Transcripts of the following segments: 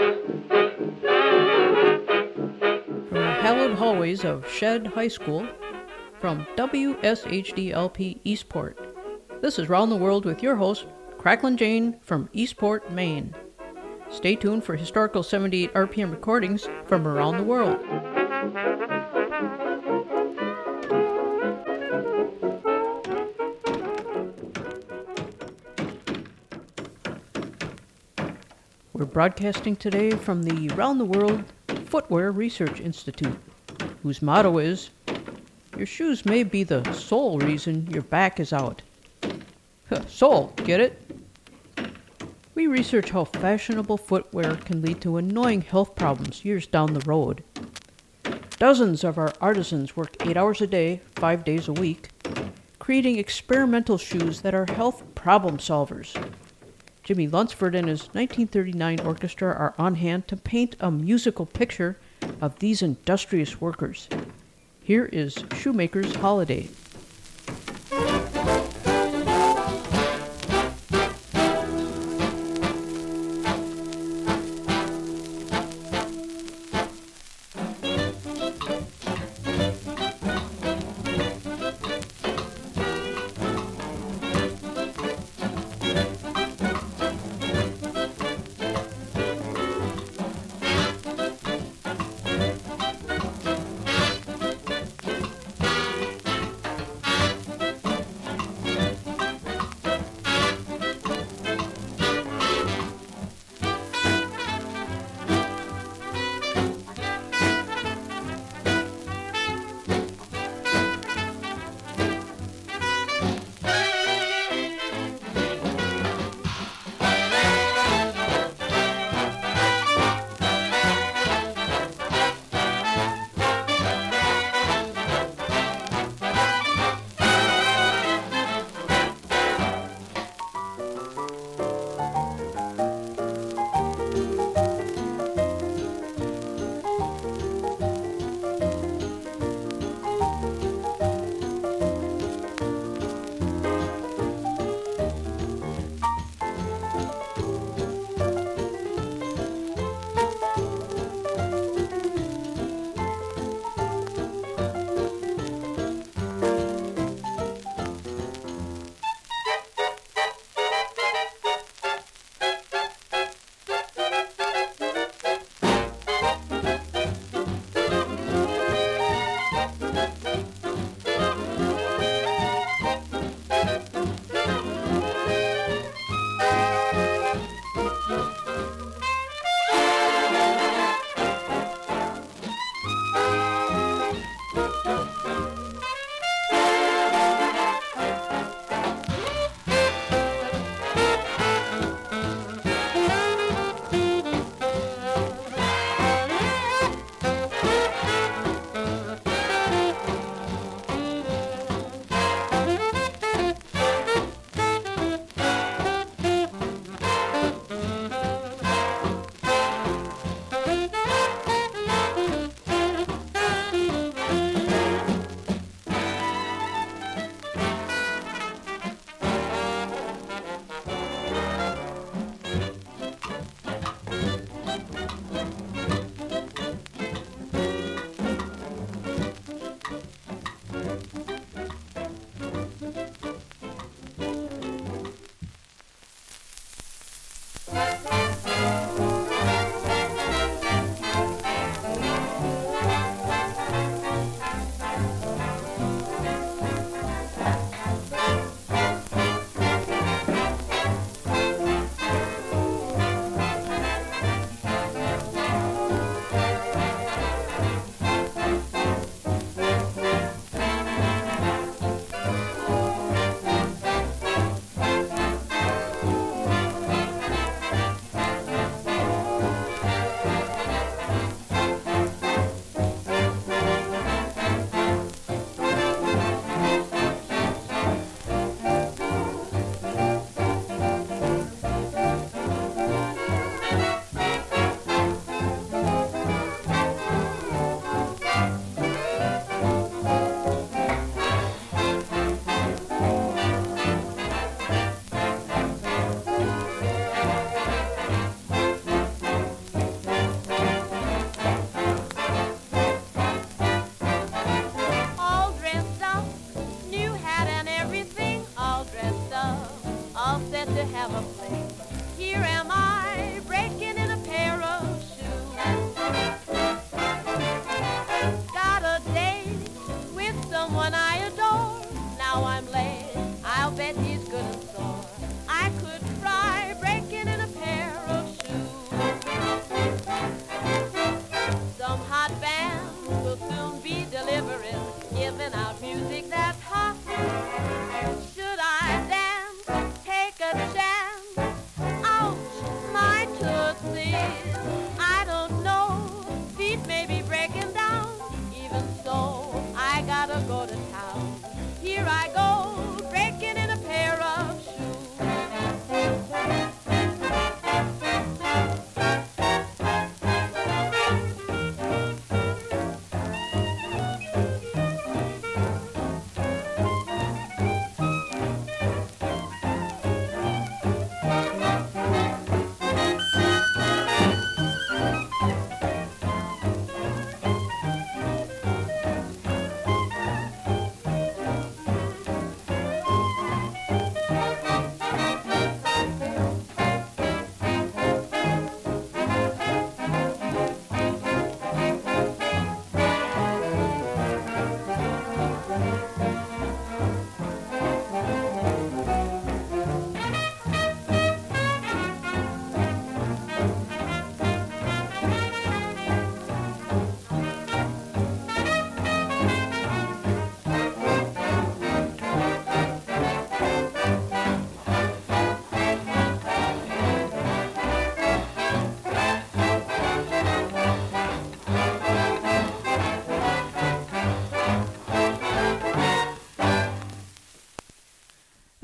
From the hallowed hallways of Shead High School, from WSHDLP Eastport, this is Round the World with your host, Cracklin Jane from Eastport, Maine. Stay tuned for historical 78 RPM recordings from around the world. We're broadcasting today from the Round the World Footwear Research Institute, whose motto is Your shoes may be the sole reason your back is out. Huh, Sole, get it? We research how fashionable footwear can lead to annoying health problems years down the road. Dozens of our artisans work eight hours a day, five days a week, creating experimental shoes that are health problem solvers. Jimmie Lunceford and his 1939 orchestra are on hand to paint a musical picture of these industrious workers. Here is Shoemaker's Holiday.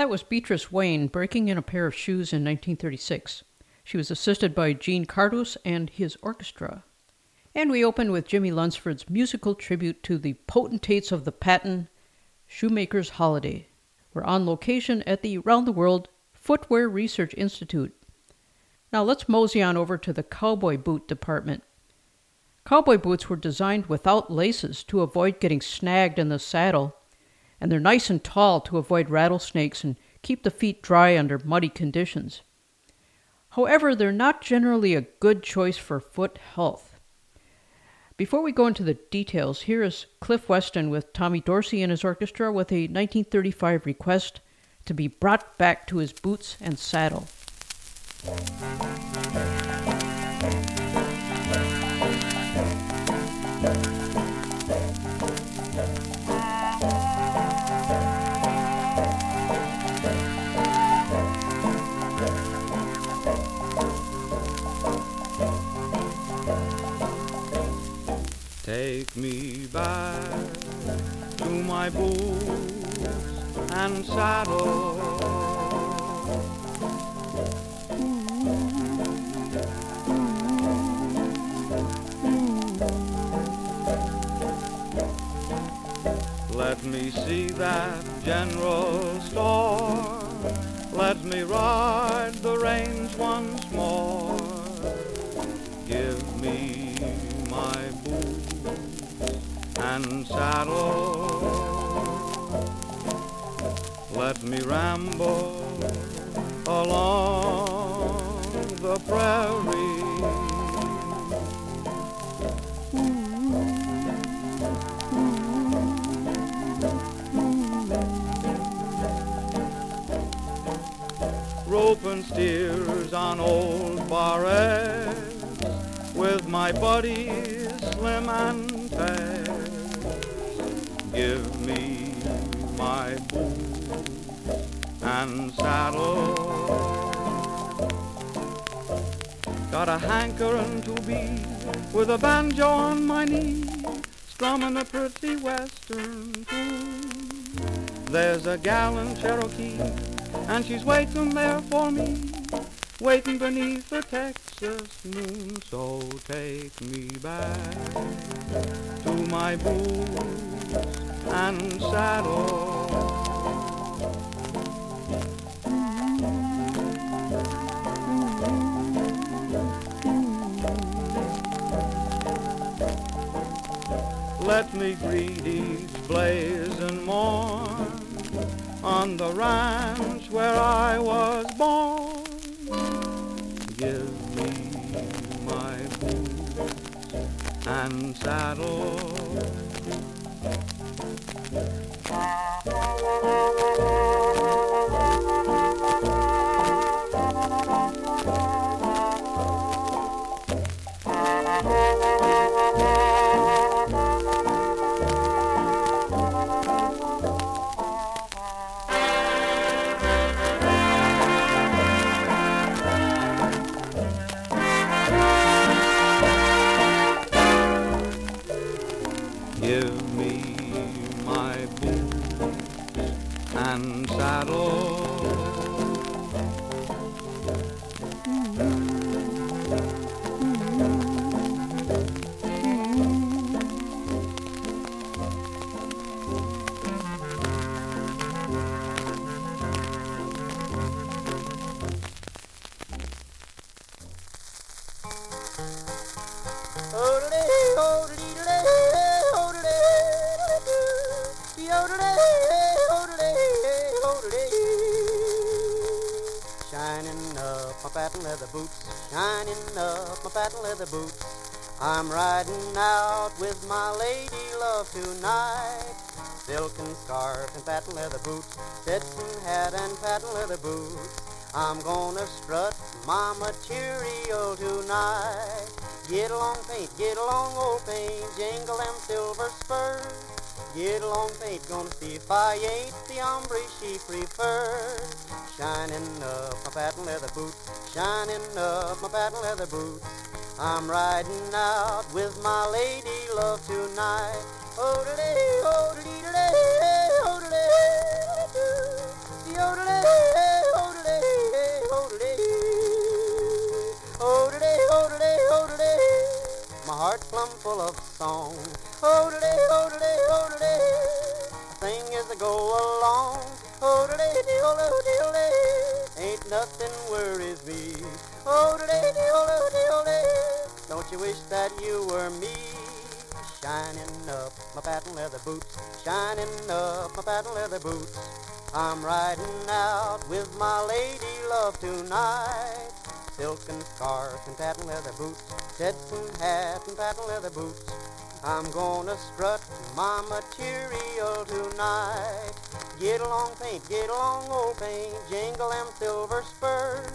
That was Beatrice Wayne breaking in a pair of shoes in 1936. She was assisted by Gene Kardos and his orchestra. And we opened with Jimmie Lunceford's musical tribute to the potentates of the patent, Shoemaker's Holiday. We're on location at the Round the World Footwear Research Institute. Now let's mosey on over to the cowboy boot department. Cowboy boots were designed without laces to avoid getting snagged in the saddle, and they're nice and tall to avoid rattlesnakes and keep the feet dry under muddy conditions. However, they're not generally a good choice for foot health. Before we go into the details, here is Cliff Weston with Tommy Dorsey and his orchestra with a 1935 request to be brought back to his boots and saddle. Take me back to my boots and saddle. Let me see that general store. Let me ride the range once more. Give me my and saddle. Let me ramble along the prairie. roping steers on old barres with my buddies Slim and. Give me my boots and saddle. Got a hankering to be with a banjo on my knee, strumming a pretty western tune. There's a gal in Cherokee and she's waiting there for me, waiting beneath the Texas moon. So take me back to my boots and saddle. Let me greet each blazing morn on the ranch where I was born. Give me my boots and saddle. Give and my patent leather boots, shining up my patent leather boots. I'm riding out with my lady love tonight. Silken scarf and patent leather boots, Stetson hat and patent leather boots. I'm gonna strut my material tonight. Get along paint, get along old paint, jingle them silver spurs. Get along paint, gonna see if I ain't the ombre she prefers. Shining up my patent leather boots, shining up my patent leather boots. I'm riding out with my lady love tonight. Oh, da oh, da oh, da oh, da My heart plumb full of song. Oh, today, oh, today, oh, today. Sing as I go along. Today, oh, today, Ain't nothing worries me. Today, oh, today, Don't you wish that you were me? Shining up my patent leather boots. Shining up my patent leather boots. I'm riding out with my lady love tonight. Silken scarf and patent leather boots. Stetson hat and patent leather boots. I'm gonna strut my material tonight. Get along paint, get along old paint, jingle them silver spurs.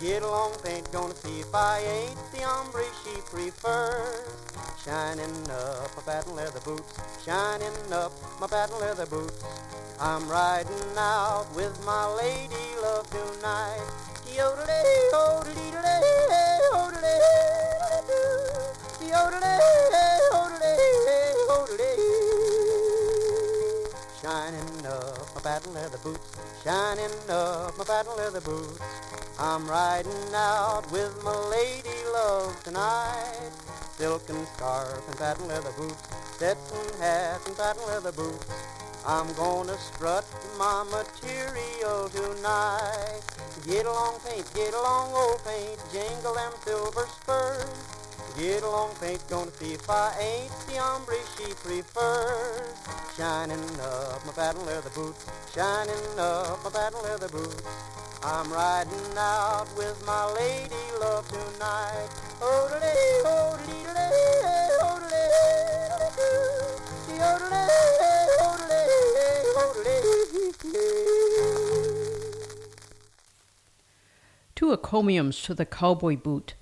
Get along paint, gonna see if I ain't the ombre she prefers. Shining up my patent leather boots, shining up my patent leather boots. I'm riding out with my lady love tonight. Yodelay, yodelay, yodelay, yodelay, yodelay, yodelay. Shining up my patent leather boots, shining up my patent leather boots. I'm riding out with my lady love tonight. Silken scarf and patent leather boots, Stetson hat and patent leather boots. I'm gonna strut my material tonight. Get along paint, get along old paint, jingle them silver spurs. Get along paint, gonna see if I ain't the ombre she prefers. Shining up my patent leather boots, shining up my patent leather boots. I'm riding out with my lady love tonight. Oh, Two encomiums to the cowboy boot.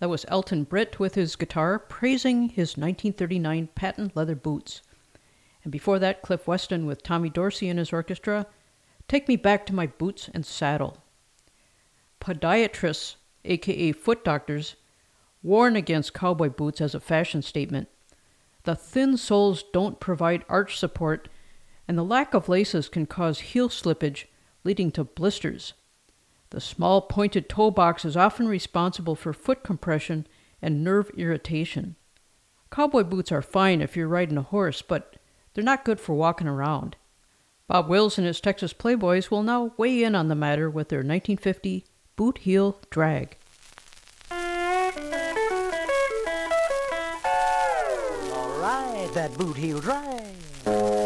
That was Elton Britt with his guitar praising his 1939 patent leather boots. And before that, Cliff Weston with Tommy Dorsey and his orchestra, Take Me Back to My Boots and Saddle. Podiatrists, aka foot doctors, warn against cowboy boots as a fashion statement. The thin soles don't provide arch support, and the lack of laces can cause heel slippage, leading to blisters. The small pointed toe box is often responsible for foot compression and nerve irritation. Cowboy boots are fine if you're riding a horse, but they're not good for walking around. Bob Wills and his Texas Playboys will now weigh in on the matter with their 1950 boot heel drag. All right, that boot heel drag.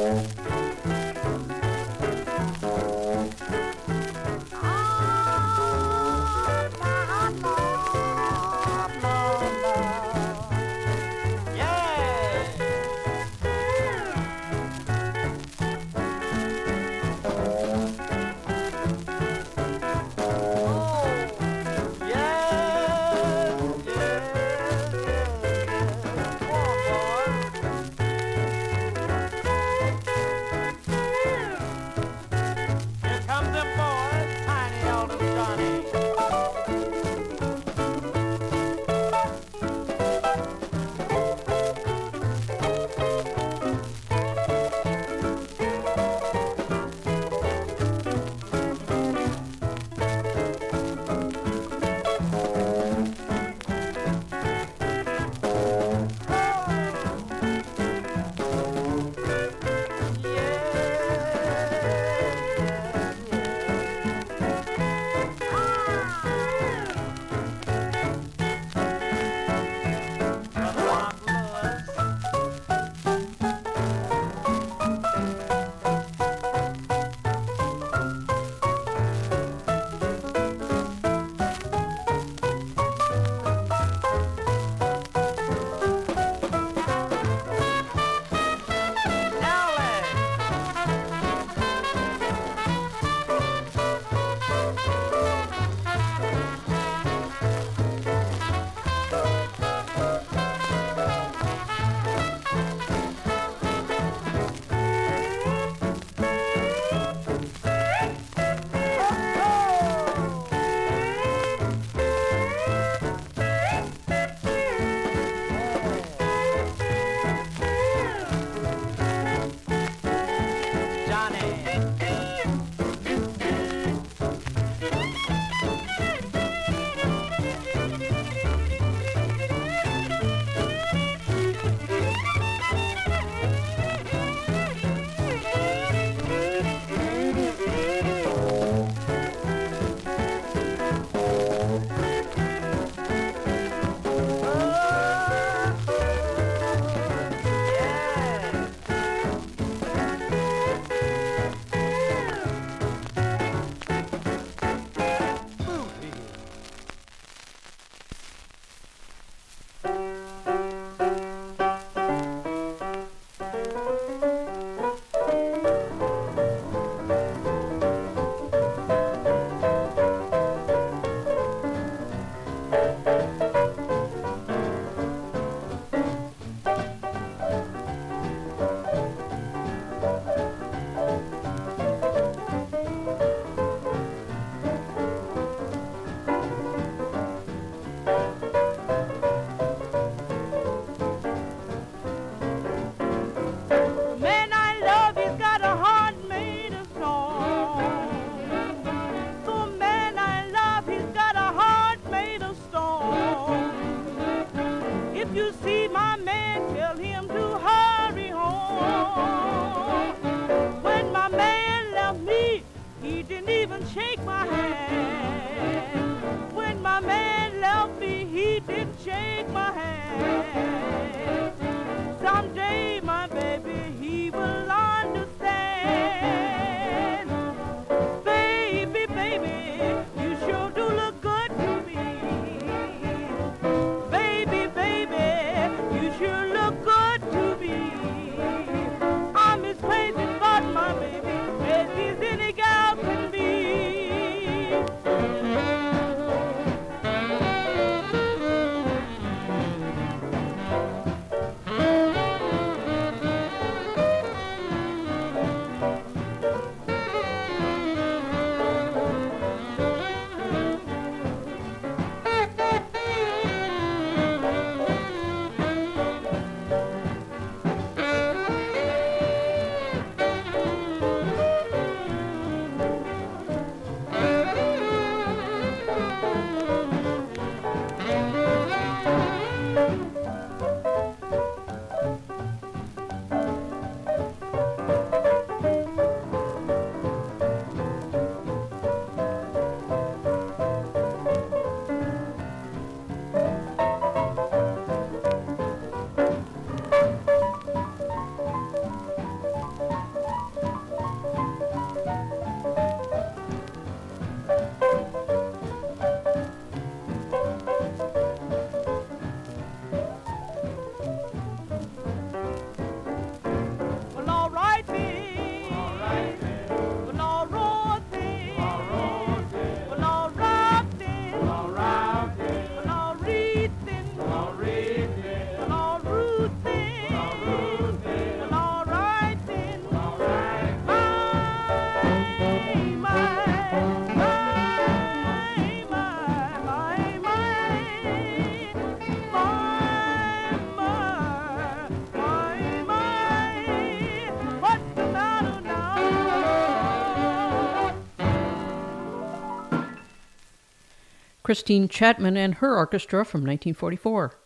Christine Chapman and her orchestra from 1944.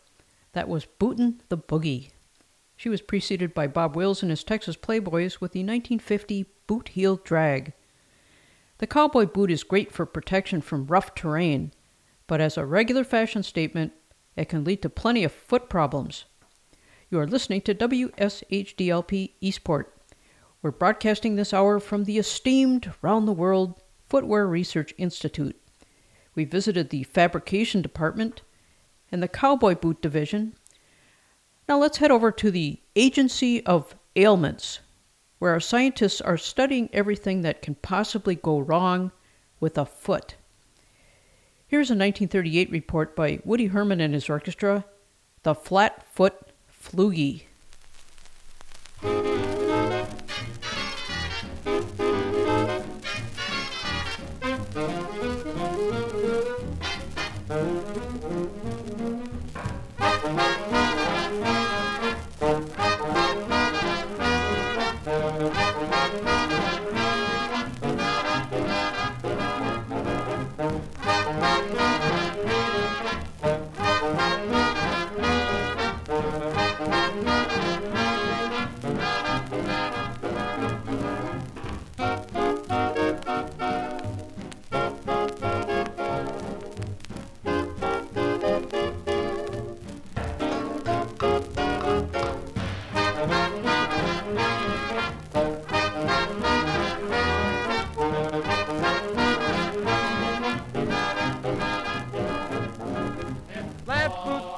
That was Bootin' the Boogie. She was preceded by Bob Wills and his Texas Playboys with the 1950 Boot Heel Drag. The cowboy boot is great for protection from rough terrain, but as a regular fashion statement, it can lead to plenty of foot problems. You are listening to WSHDLP Eastport. We're broadcasting this hour from the esteemed Round the World Footwear Research Institute. We visited the fabrication department and the cowboy boot division. Now let's head over to the Agency of Ailments, where our scientists are studying everything that can possibly go wrong with a foot. Here's a 1938 report by Woody Herman and his orchestra, The Flat Foot Floogie.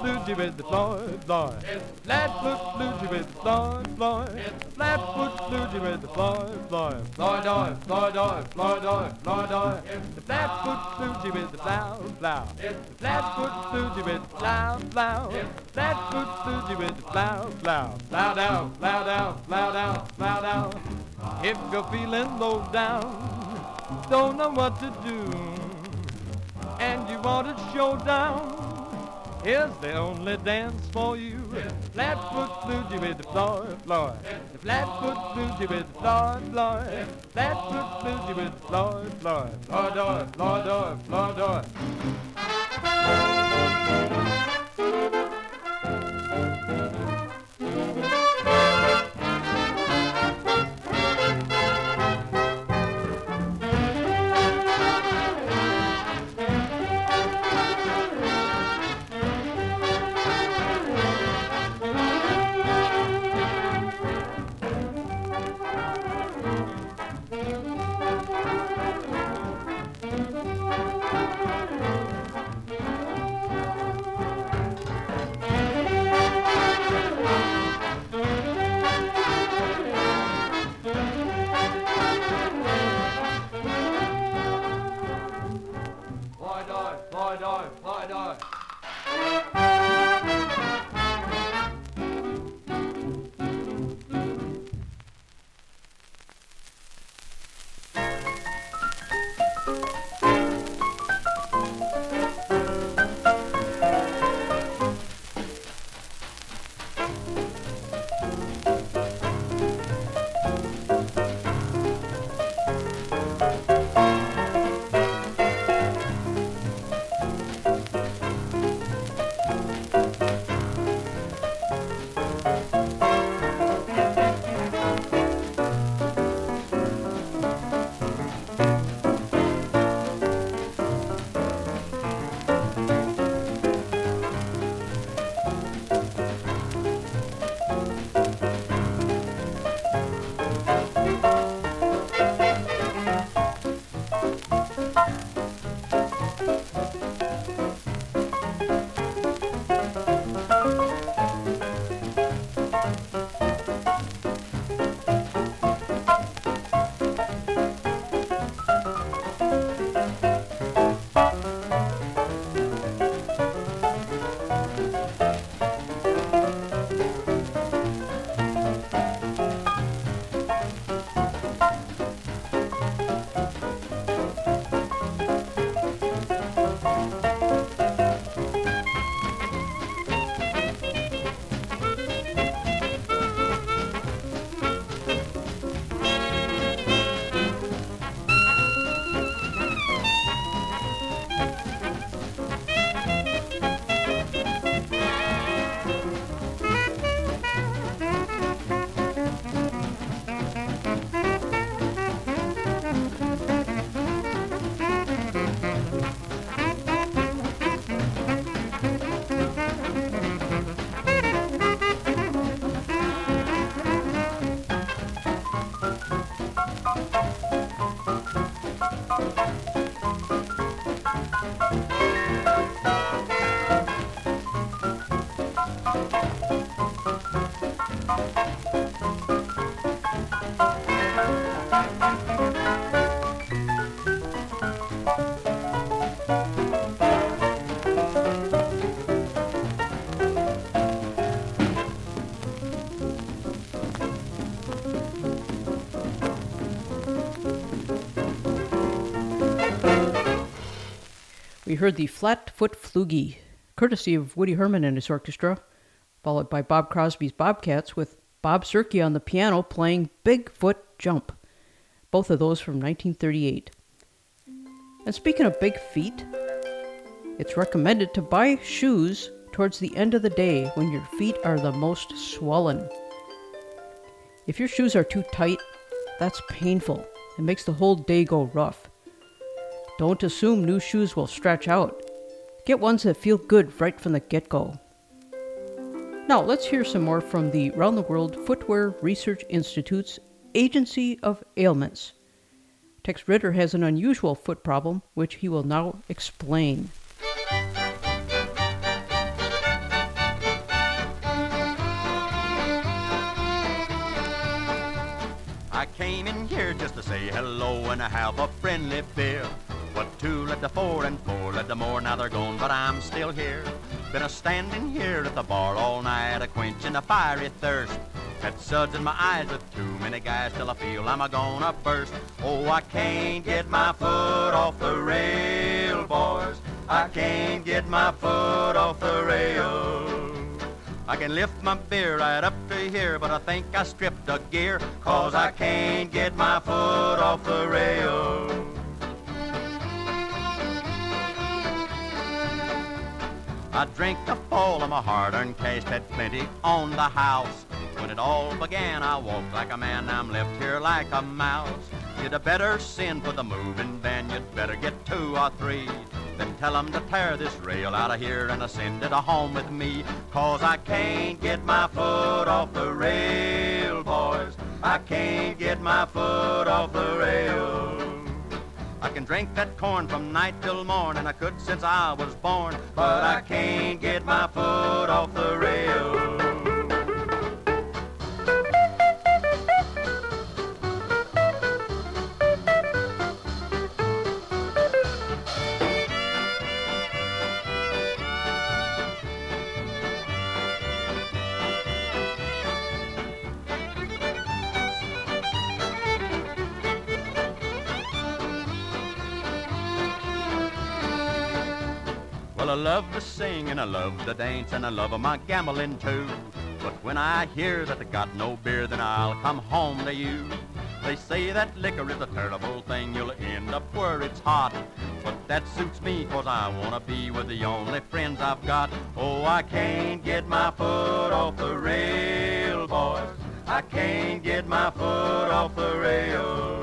Flatfoot with the Floyd, Floyd. Flatfoot floogie with the Floyd, Floyd. Flatfoot floogie with the Floyd, Floyd. Floyd, oy, Floyd, oy, Floyd, oy, Floyd, oy. The with the flower, flower. Flatfoot floogie with the flower, flower. Flatfoot floogie with the flower, flower. Flower down, flower down, flower down, flower down. If you're feeling low down, don't know what to do, and you want a showdown. Here's the only dance for you. Flatfoot floogie with the Floyd, Floyd. The Flatfoot floogie with the Floyd, Floyd. Flatfoot floogie with the Floyd, Floyd. Floyd, oy, Floyd, oy, Floyd, oy. We heard the Flatfoot Floogie, courtesy of Woody Herman and his orchestra, followed by Bob Crosby's Bobcats with Bob Zurke on the piano playing Bigfoot Jump, both of those from 1938. And speaking of big feet, it's recommended to buy shoes towards the end of the day when your feet are the most swollen. If your shoes are too tight, that's painful. It makes the whole day go rough. Don't assume new shoes will stretch out. Get ones that feel good right from the get go. Now, let's hear some more from the Round the World Footwear Research Institute's Agency of Ailments. Tex Ritter has an unusual foot problem, which he will now explain. I came in here just to say hello and have a friendly beer. But two led to four and four led to more, now they're gone, but I'm still here. Been a standing here at the bar all night, a quenching a fiery thirst. Had suds in my eyes with too many guys till I feel I'm a gonna burst. Oh, I can't get my foot off the rail, boys. I can't get my foot off the rail. I can lift my beer right up to here, but I think I stripped a gear, cause I can't get my foot off the rail. I drank the full of my hard-earned cash, had plenty on the house. When it all began, I walked like a man, I'm left here like a mouse. You'd a better send for the moving van, you'd better get two or three. Then tell 'em to tear this rail out of here and send it home with me. Cause I can't get my foot off the rail, boys. I can't get my foot off the rail. I can drink that corn from night till morn, and I could since I was born, but I can't get my foot off the rail. Well, I love to sing and I love to dance and I love my gambling too. But when I hear that I got no beer, then I'll come home to you. They say that liquor is a terrible thing, you'll end up where it's hot. But that suits me, cause I wanna be with the only friends I've got. Oh, I can't get my foot off the rail, boys. I can't get my foot off the rail.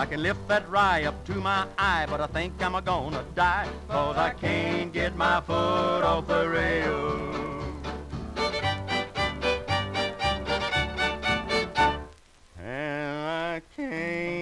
I can lift that rye up to my eye, but I think I'm a gonna die, cause I can't get my foot off the rail. And I can't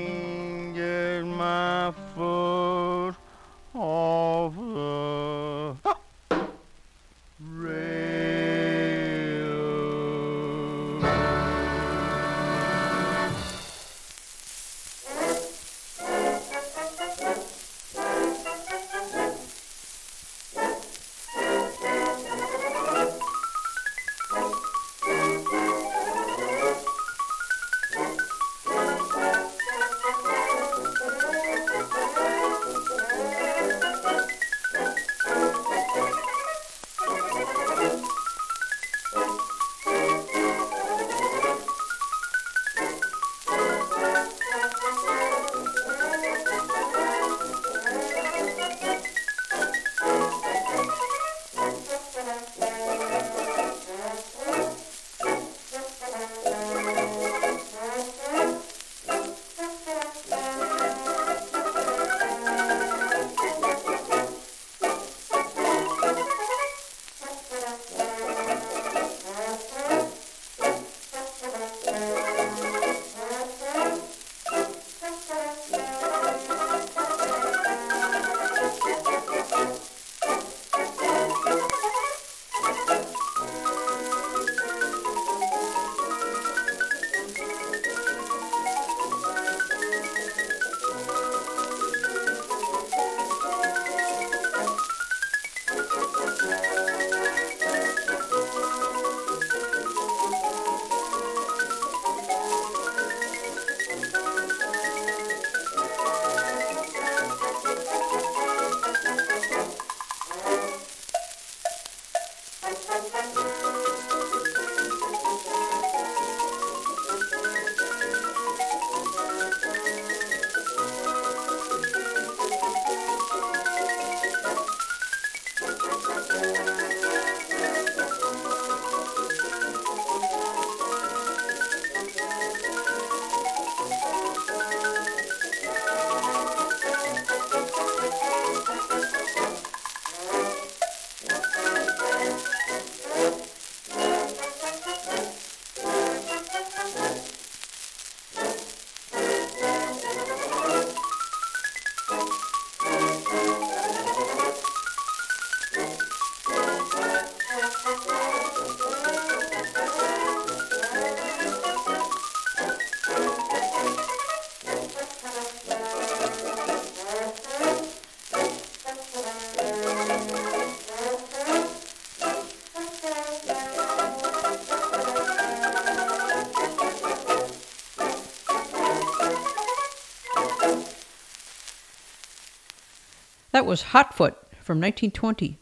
That was Hotfoot from 1920.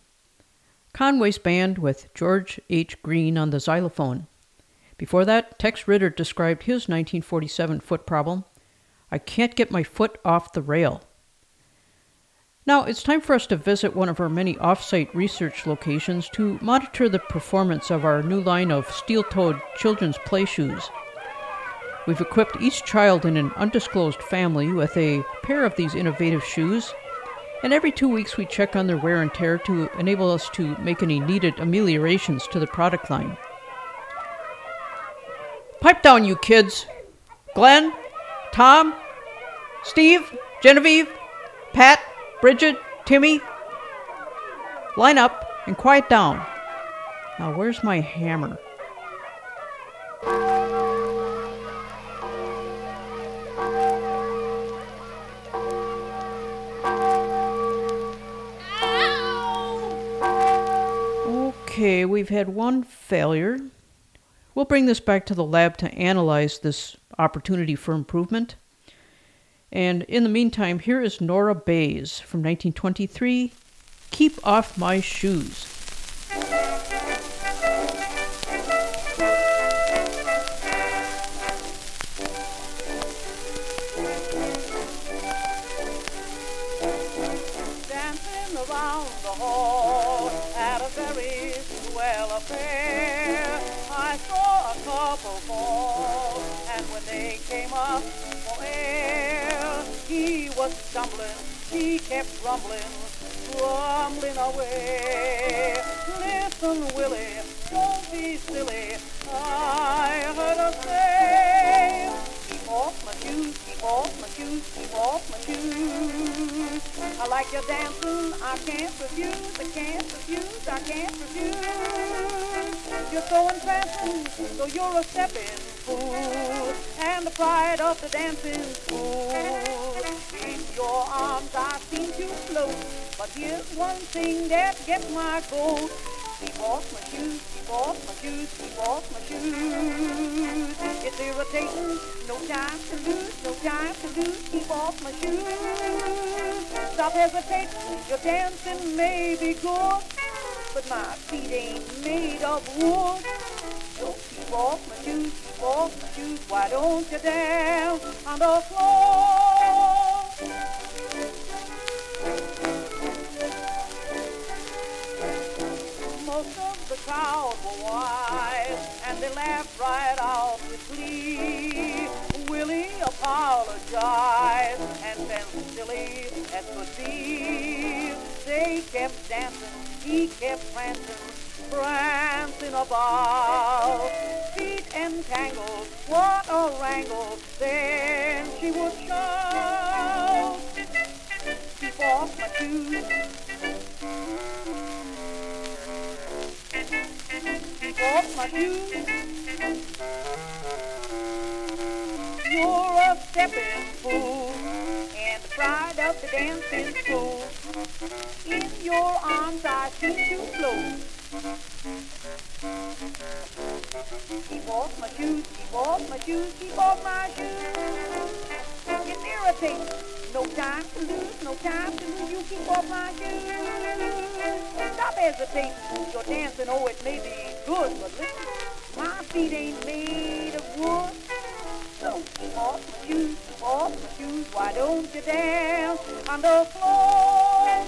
Conway's band with George H. Green on the xylophone. Before that, Tex Ritter described his 1947 foot problem I can't get my foot off the rail. Now, it's time for us to visit one of our many off site research locations to monitor the performance of our new line of steel toed children's play shoes. We've equipped each child in an undisclosed family with a pair of these innovative shoes, and every two weeks we check on their wear and tear to enable us to make any needed ameliorations to the product line. Pipe down, you kids! Glenn, Tom, Steve, Genevieve, Pat, Bridget, Timmy, line up and quiet down. Now, where's my hammer? Okay, we've had one failure. We'll bring this back to the lab to analyze this opportunity for improvement. And in the meantime, here is Nora Bayes from 1923 Keep Off My Shoes. Kept rumbling, rumbling away. Listen, Willie, don't be silly. I heard her say, keep off my shoes, keep off my shoes, keep off my shoes. I like your dancing, I can't refuse, I can't refuse, I can't refuse. You're so entrancing, so you're a stepping fool, and the pride of the dancing school. Your arms I seem to float, but here's one thing that gets my goat. Keep off my shoes, keep off my shoes, keep off my shoes. It's irritating, no time to lose, no time to lose, keep off my shoes. Stop hesitating, your dancing may be good, but my feet ain't made of wood. So keep off my shoes, keep off my shoes, why don't you dance on the floor? And they laughed right out with glee. Willie apologized and then silly as could be. They kept dancing, he kept prancing, prancing about. Feet entangled, what a wrangle, then she would shout. Keep off my shoes. Off my shoes. You're a stepping fool and the pride of the dancing school. In your arms I seem to float. Keep off my shoes, keep off my shoes, keep off my shoes. It's irritating. No time to lose, no time to lose. You keep off my. Stop hesitating. Your dancing, oh, it may be good, but listen, my feet ain't made of wood. So keep off my shoes, off my shoes. Why don't you dance on the floor?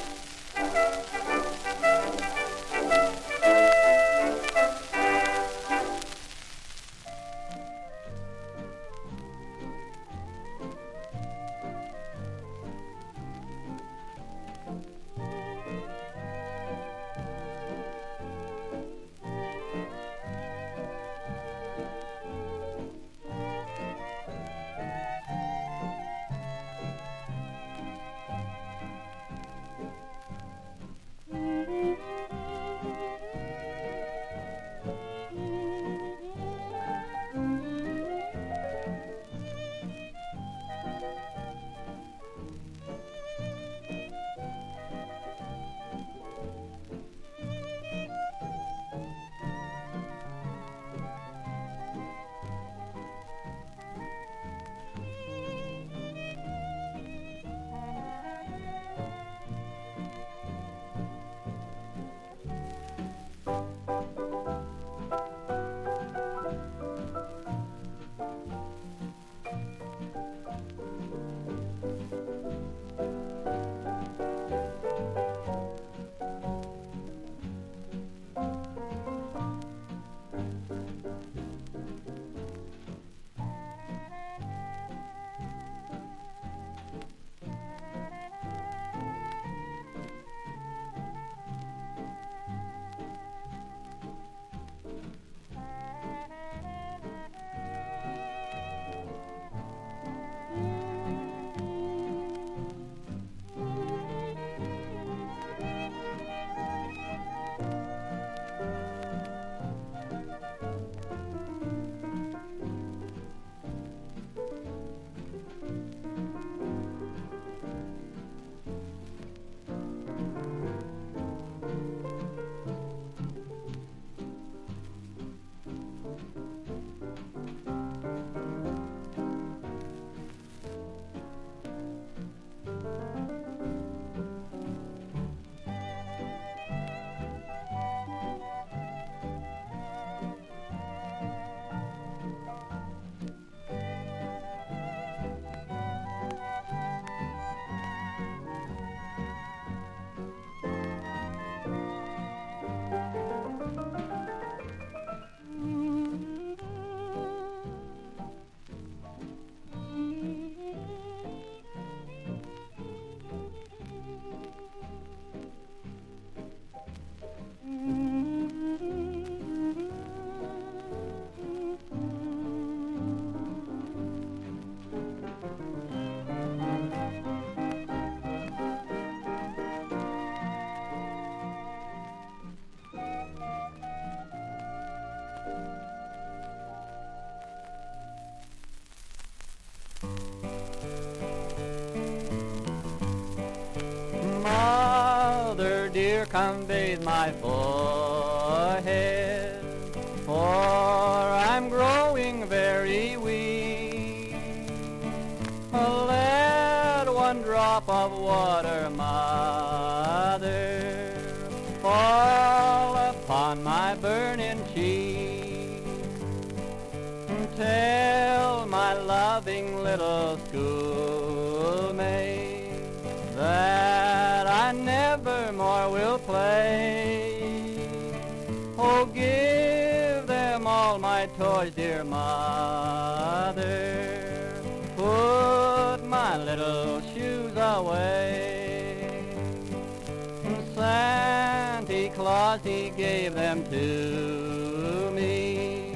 Gave them to me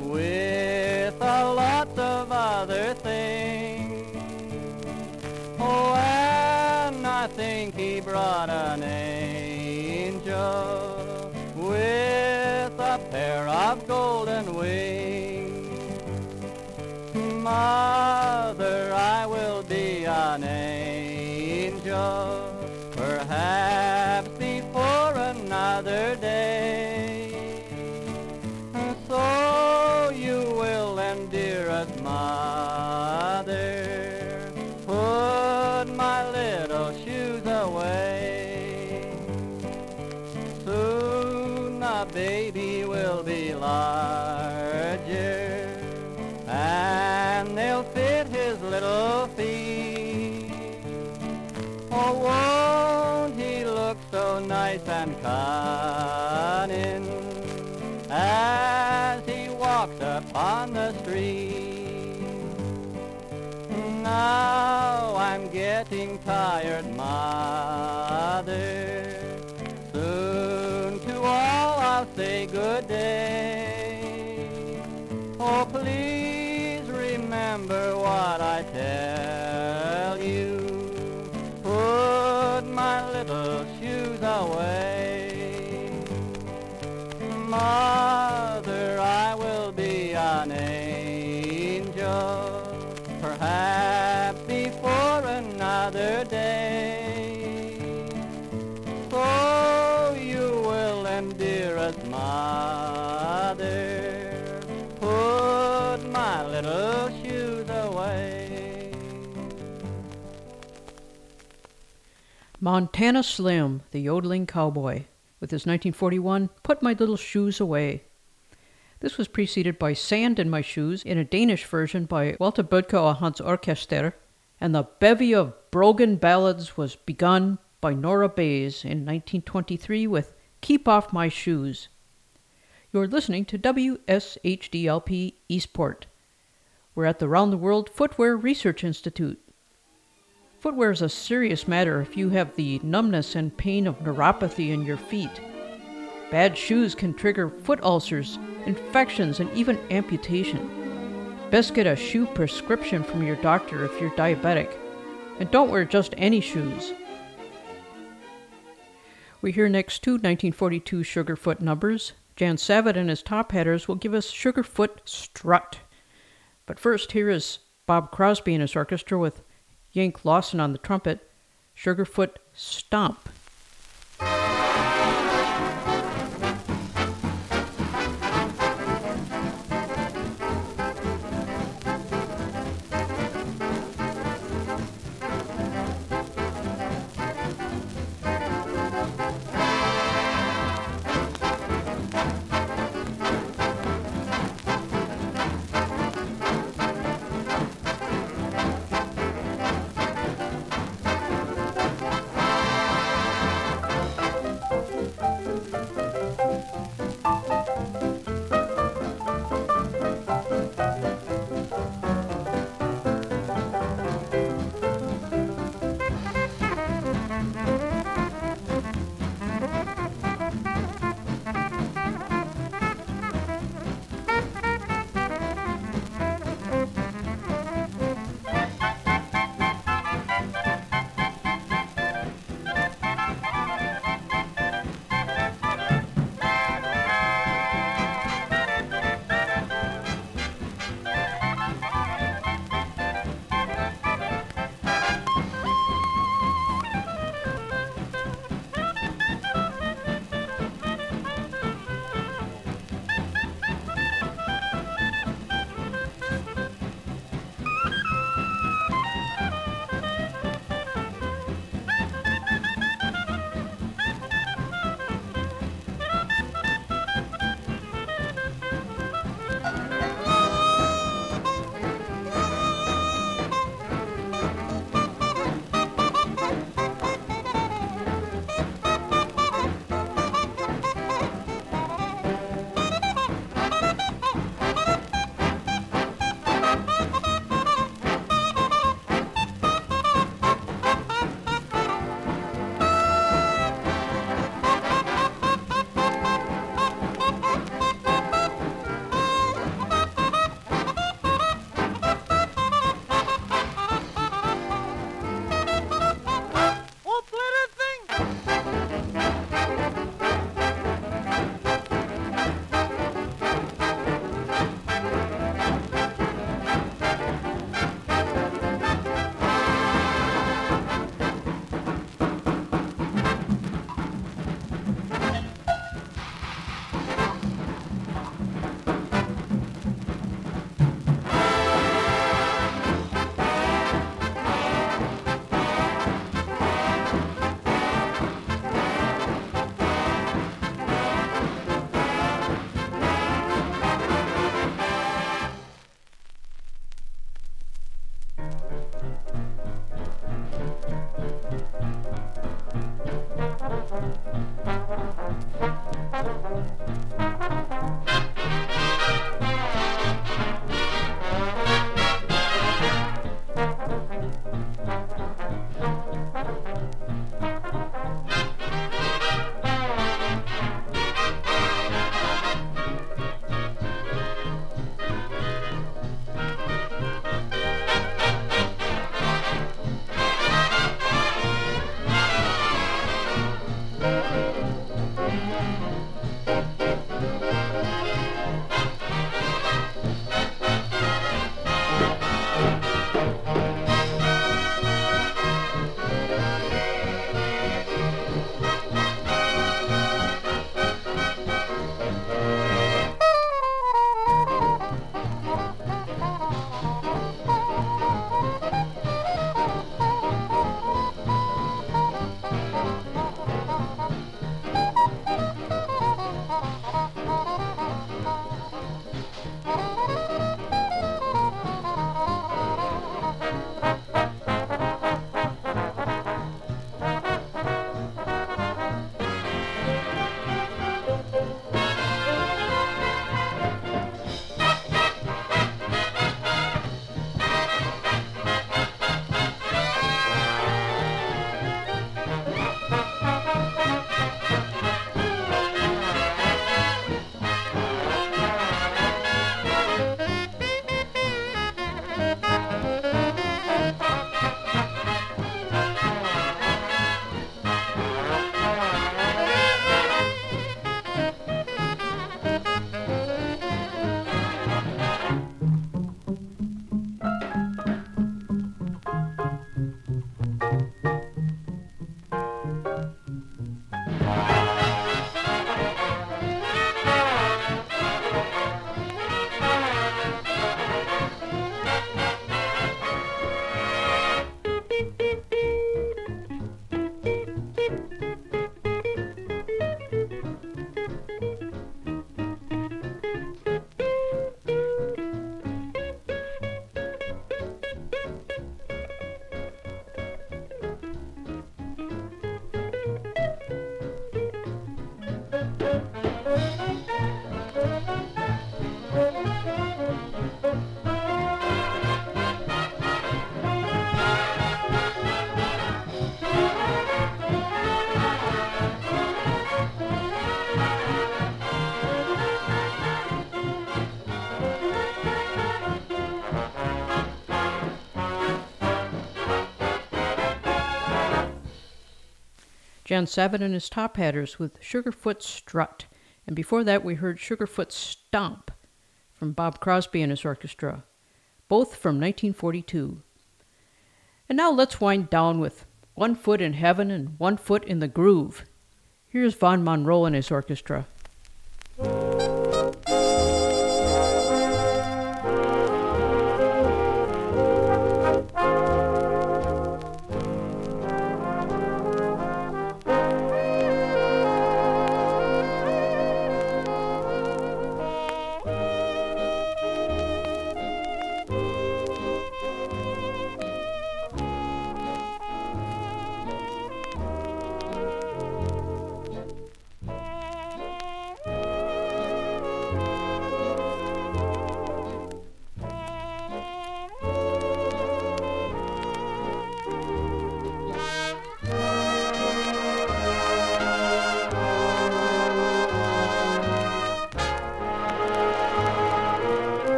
with a lot of other things. Oh, and I think he brought an angel with a pair of golden wings. Mother, I will be an angel, perhaps before another day. And cunning as he walks upon the street? Now I'm getting tired, mother. Soon to all I'll say good day. Oh, please remember what I tell Mother, I will be an angel, perhaps before another day. So you will, and dearest mother, put my little shoes away. Montana Slim, the yodeling cowboy, with his 1941 Put My Little Shoes Away. This was preceded by Sand in My Shoes in a Danish version by Walter Bødker og Hans Orkester, and the bevy of Brogan ballads was begun by Nora Bayes in 1923 with Keep Off My Shoes. You're listening to WSHDLP Eastport. We're at the Round the World Footwear Research Institute. Footwear is a serious matter if you have the numbness and pain of neuropathy in your feet. Bad shoes can trigger foot ulcers, infections, and even amputation. Best get a shoe prescription from your doctor if you're diabetic. And don't wear just any shoes. We hear next two 1942 Sugarfoot numbers. Jan Savitt and his Top Hatters will give us Sugarfoot Strut. But first, here is Bob Crosby and his orchestra with Yank Lawson on the trumpet, Sugarfoot Stomp. Jan Savitt and his Top Hatters with Sugarfoot Strut. And before that, we heard Sugarfoot Stomp from Bob Crosby and his orchestra, both from 1942. And now let's wind down with One Foot in Heaven and One Foot in the Groove. Here's Vaughn Monroe and his orchestra.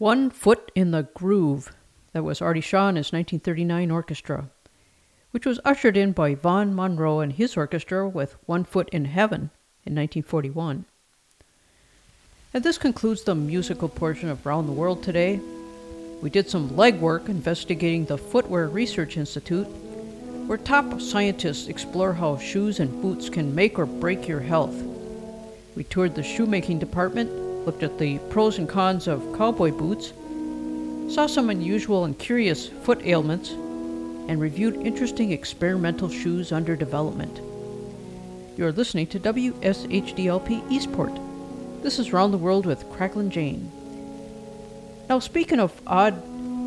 One Foot in the Groove, that was Artie Shaw and his 1939 orchestra, which was ushered in by Vaughn Monroe and his orchestra with One Foot in Heaven in 1941. And this concludes the musical portion of Round the World today. We did some legwork investigating the Footwear Research Institute, where top scientists explore how shoes and boots can make or break your health. We toured the shoemaking department, looked at the pros and cons of cowboy boots, saw some unusual and curious foot ailments, and reviewed interesting experimental shoes under development. You're listening to WSHDLP Eastport. This is Round the World with Cracklin' Jane. Now, speaking of odd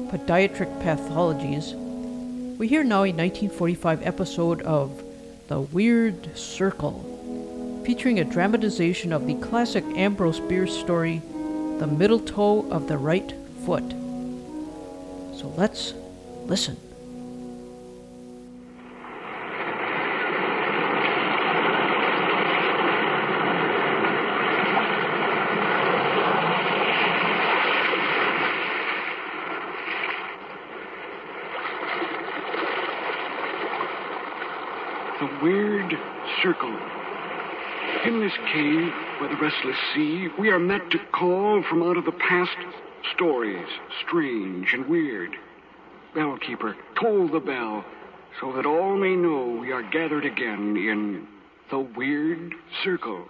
podiatric pathologies, we hear now a 1945 episode of The Weird Circle, featuring a dramatization of the classic Ambrose Bierce story, The Middle Toe of the Right Foot. So let's listen. The weird circle. In this cave by the restless sea, we are met to call from out of the past stories, strange and weird. Bellkeeper, toll the bell, so that all may know we are gathered again in the weird circle.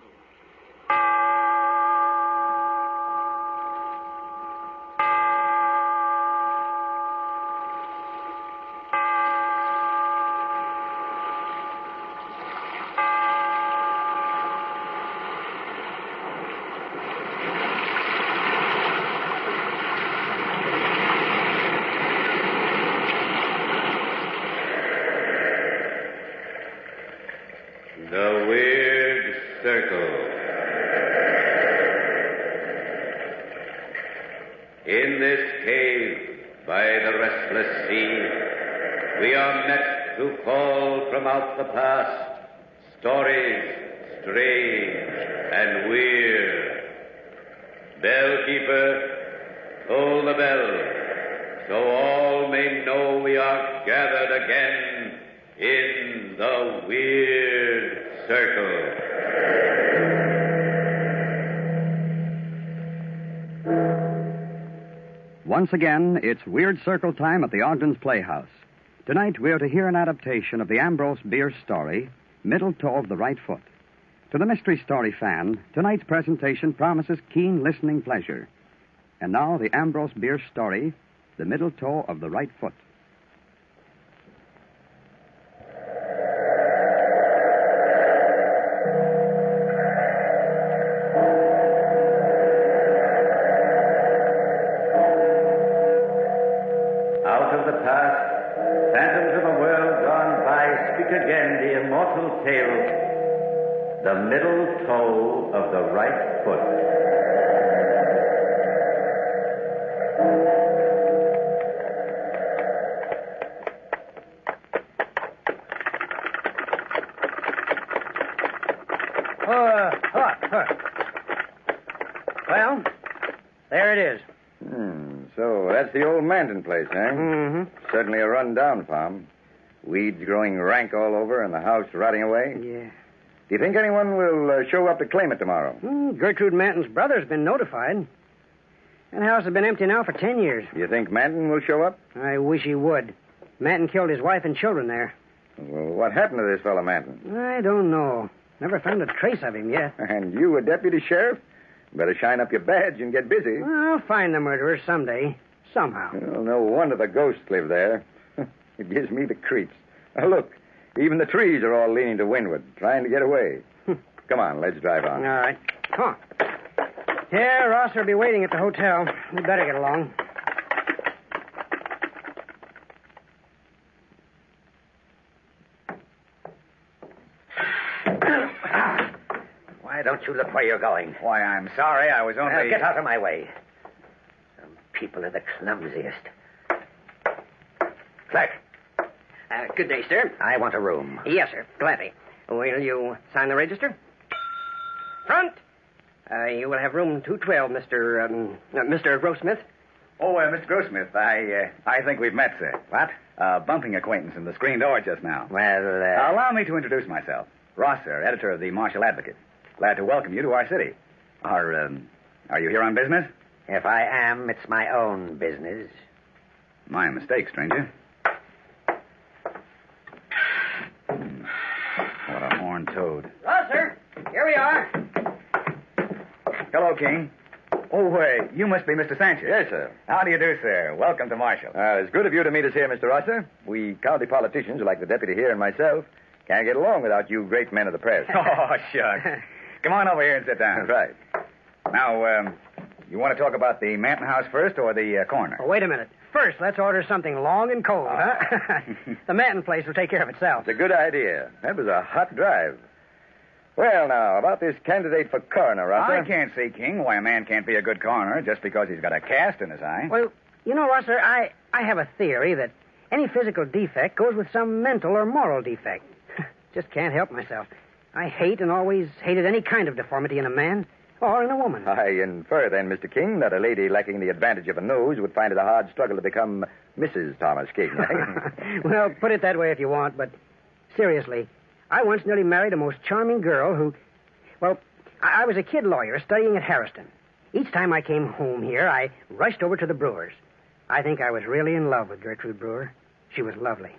The Weird Circle. In this cave by the restless sea, we are met to call from out the past stories strange and weird. Bellkeeper, toll the bell, so all may know we are gathered again in the weird circle. Once again, it's Weird Circle time at the Ogden's Playhouse. Tonight, we are to hear an adaptation of the Ambrose Bierce story, Middle Toe of the Right Foot. To the mystery story fan, tonight's presentation promises keen listening pleasure. And now, the Ambrose Bierce story, The Middle Toe of the Right Foot. Again the immortal tale, the middle toe of the right foot. Uh, huh, huh. Well, there it is. Hmm, so that's the old Manton place, eh? Mm-hmm. Certainly a run-down farm. Weeds growing rank all over and the house rotting away. Yeah. Do you think anyone will uh, show up to claim it tomorrow? Mm, Gertrude Manton's brother's been notified. That house has been empty now for ten years. You think Manton will show up? I wish he would. Manton killed his wife and children there. Well, what happened to this fellow Manton? I don't know. Never found a trace of him yet. And you a deputy sheriff? Better shine up your badge and get busy. I'll find the murderer someday. Somehow. Well, no wonder the ghosts live there. it gives me the creeps. Now, look, even the trees are all leaning to windward, trying to get away. Come on, let's drive on. All right. Come on. Yeah, Ross will be waiting at the hotel. We better get along. Why don't you look where you're going? Why, I'm sorry. I was only. Now, get out of my way. Some people are the clumsiest. Clerk, Uh, good day, sir. I want a room. Yes, sir. Gladly. Will you sign the register? Front! Uh, you will have room 212, Mr. Um, uh, Mr. Grossmith. Oh, uh, Mr. Grossmith, I uh, I think we've met, sir. What? Uh, bumping acquaintance in the screen door just now. Well, uh... Allow me to introduce myself. Ross, sir, editor of the Marshall Advocate. Glad to welcome you to our city. Are, um, are you here on business? If I am, it's my own business. My mistake, stranger. Hmm. What a horned toad. Rosser, here we are. Hello, King. Oh, uh, you must be Mr. Sancher. Yes, sir. How do you do, sir? Welcome to Marshall. Uh, it's good of you to meet us here, Mr. Rosser. We county politicians, like the deputy here and myself, can't get along without you great men of the press. oh, shucks. Come on over here and sit down. That's right. Now, um, you want to talk about the Manton House first or the uh, coroner? Oh, wait a minute. First, let's order something long and cold, huh? the Manton place will take care of itself. It's a good idea. That was a hot drive. Well, now, about this candidate for coroner, Rosser. I can't see, King, why a man can't be a good coroner just because he's got a cast in his eye. Well, you know, Rosser, I, I have a theory that any physical defect goes with some mental or moral defect. just can't help myself. I hate and always hated any kind of deformity in a man or in a woman. I infer then, Mr. King, that a lady lacking the advantage of a nose would find it a hard struggle to become Mrs. Thomas King. well, put it that way if you want, but seriously, I once nearly married a most charming girl who, well, I, I was a kid lawyer studying at Harrison. Each time I came home here, I rushed over to the Brewers. I think I was really in love with Gertrude Brewer. She was lovely.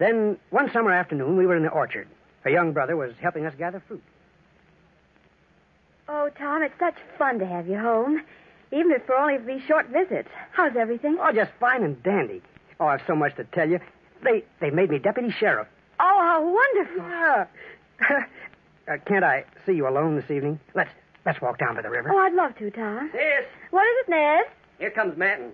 Then, one summer afternoon, we were in the orchard. Her young brother was helping us gather fruit. Oh, Tom, it's such fun to have you home, even if for only these short visits. How's everything? Oh, just fine and dandy. Oh, I've so much to tell you. They they made me deputy sheriff. Oh, how wonderful! Yeah. uh, can't I see you alone this evening? Let's let's walk down by the river. Oh, I'd love to, Tom. Yes. What is it, Ned? Here comes Manton.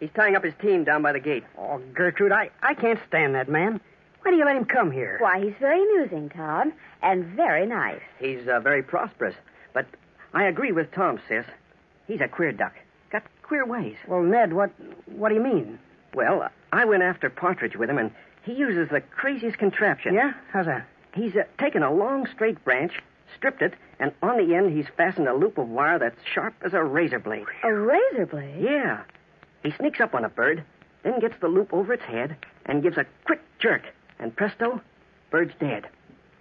He's tying up his team down by the gate. Oh, Gertrude, I, I can't stand that man. Why do you let him come here? Why, he's very amusing, Tom, and very nice. He's uh, very prosperous. But I agree with Tom, sis. He's a queer duck. Got queer ways. Well, Ned, what what do you mean? Well, I went after Partridge with him, and he uses the craziest contraption. Yeah? How's that? He's uh, taken a long straight branch, stripped it, and on the end he's fastened a loop of wire that's sharp as a razor blade. A razor blade? Yeah. He sneaks up on a bird, then gets the loop over its head, and gives a quick jerk, and presto, bird's dead.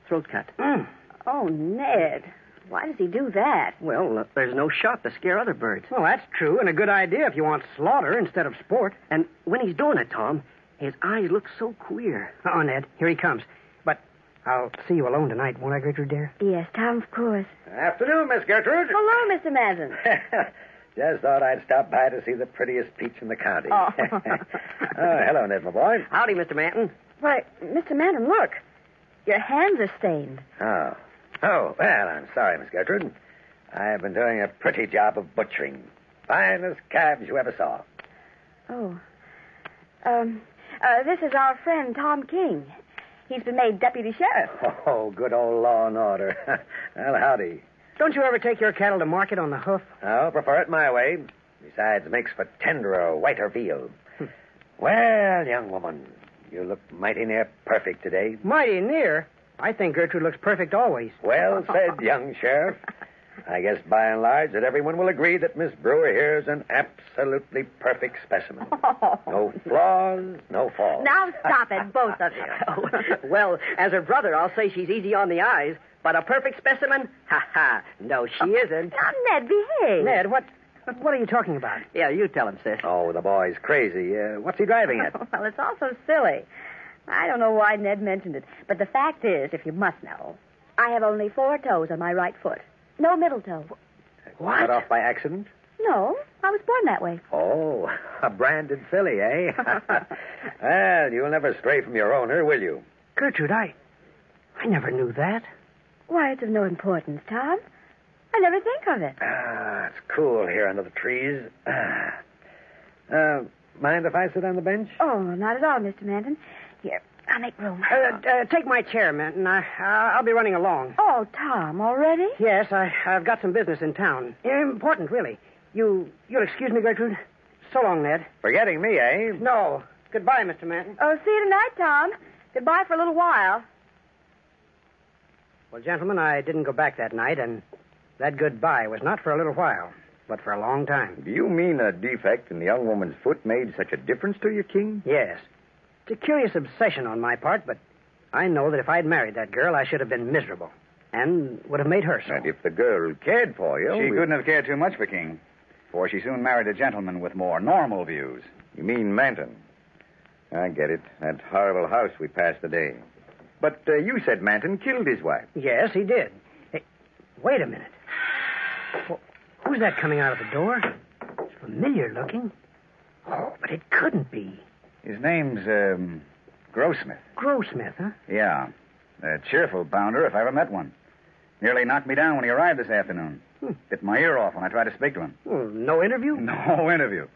Throat cut. Mm. Oh, Ned. Why does he do that? Well, uh, there's no shot to scare other birds. Well, that's true, and a good idea if you want slaughter instead of sport. And when he's doing it, Tom, his eyes look so queer. Oh, Ned, here he comes. But I'll see you alone tonight, won't I, Gertrude, dear? Yes, Tom, of course. Afternoon, Miss Gertrude. Hello, Mr. Manton. Just thought I'd stop by to see the prettiest peach in the county. Oh. oh, hello, Ned, my boy. Howdy, Mr. Manton. Why, Mr. Manton, look. Your hands are stained. Oh. Oh, well, I'm sorry, Miss Gertrude. I've been doing a pretty job of butchering. Finest calves you ever saw. Oh. Um, uh, this is our friend, Tom King. He's been made deputy sheriff. Oh, good old law and order. well, howdy. Don't you ever take your cattle to market on the hoof? Oh, prefer it my way. Besides, makes for tenderer, whiter veal. well, young woman, you look mighty near perfect today. Mighty near. I think Gertrude looks perfect always. Well said, young sheriff. I guess by and large that everyone will agree that Miss Brewer here is an absolutely perfect specimen. No flaws, no faults. Now stop it, both of you. well, as her brother, I'll say she's easy on the eyes, but a perfect specimen? Ha ha. No, she isn't. Now, Ned, behave. Ned, what what are you talking about? Yeah, you tell him, sis. Oh, the boy's crazy. Uh, what's he driving at? well, it's also silly. I don't know why Ned mentioned it, but the fact is, if you must know, I have only four toes on my right foot. No middle toe. What? Cut off by accident? No, I was born that way. Oh, a branded filly, eh? well, you'll never stray from your owner, will you? Gertrude, I I never knew that. Why, it's of no importance, Tom. I never think of it. Ah, it's cool here under the trees. uh, mind if I sit on the bench? Oh, not at all, Mr. Manton. Here, I'll make room. Uh, uh, take my chair, Manton. I, uh, I'll be running along. Oh, Tom, already? Yes, I, I've got some business in town. Important, really. You, you'll excuse me, Gertrude. So long, Ned. Forgetting me, eh? No. Goodbye, Mr. Manton. Oh, see you tonight, Tom. Goodbye for a little while. Well, gentlemen, I didn't go back that night, and that goodbye was not for a little while. but for a long time. Do you mean a defect in the young woman's foot made such a difference to you, King? Yes. It's a curious obsession on my part, but I know that if I'd married that girl, I should have been miserable. And would have made her so. And if the girl cared for you. She we- couldn't have cared too much for King, for she soon married a gentleman with more normal views. You mean Manton? I get it. That horrible house we passed today. But uh, you said Manton killed his wife. Yes, he did. Hey, wait a minute. Wh- Who's that coming out of the door? It's familiar looking. Oh, but it couldn't be. His name's um, Grossmith. Grossmith, huh? Yeah. A cheerful bounder if I ever met one. Nearly knocked me down when he arrived this afternoon. Bit my ear off when I tried to speak to him. Well, no interview? No interview.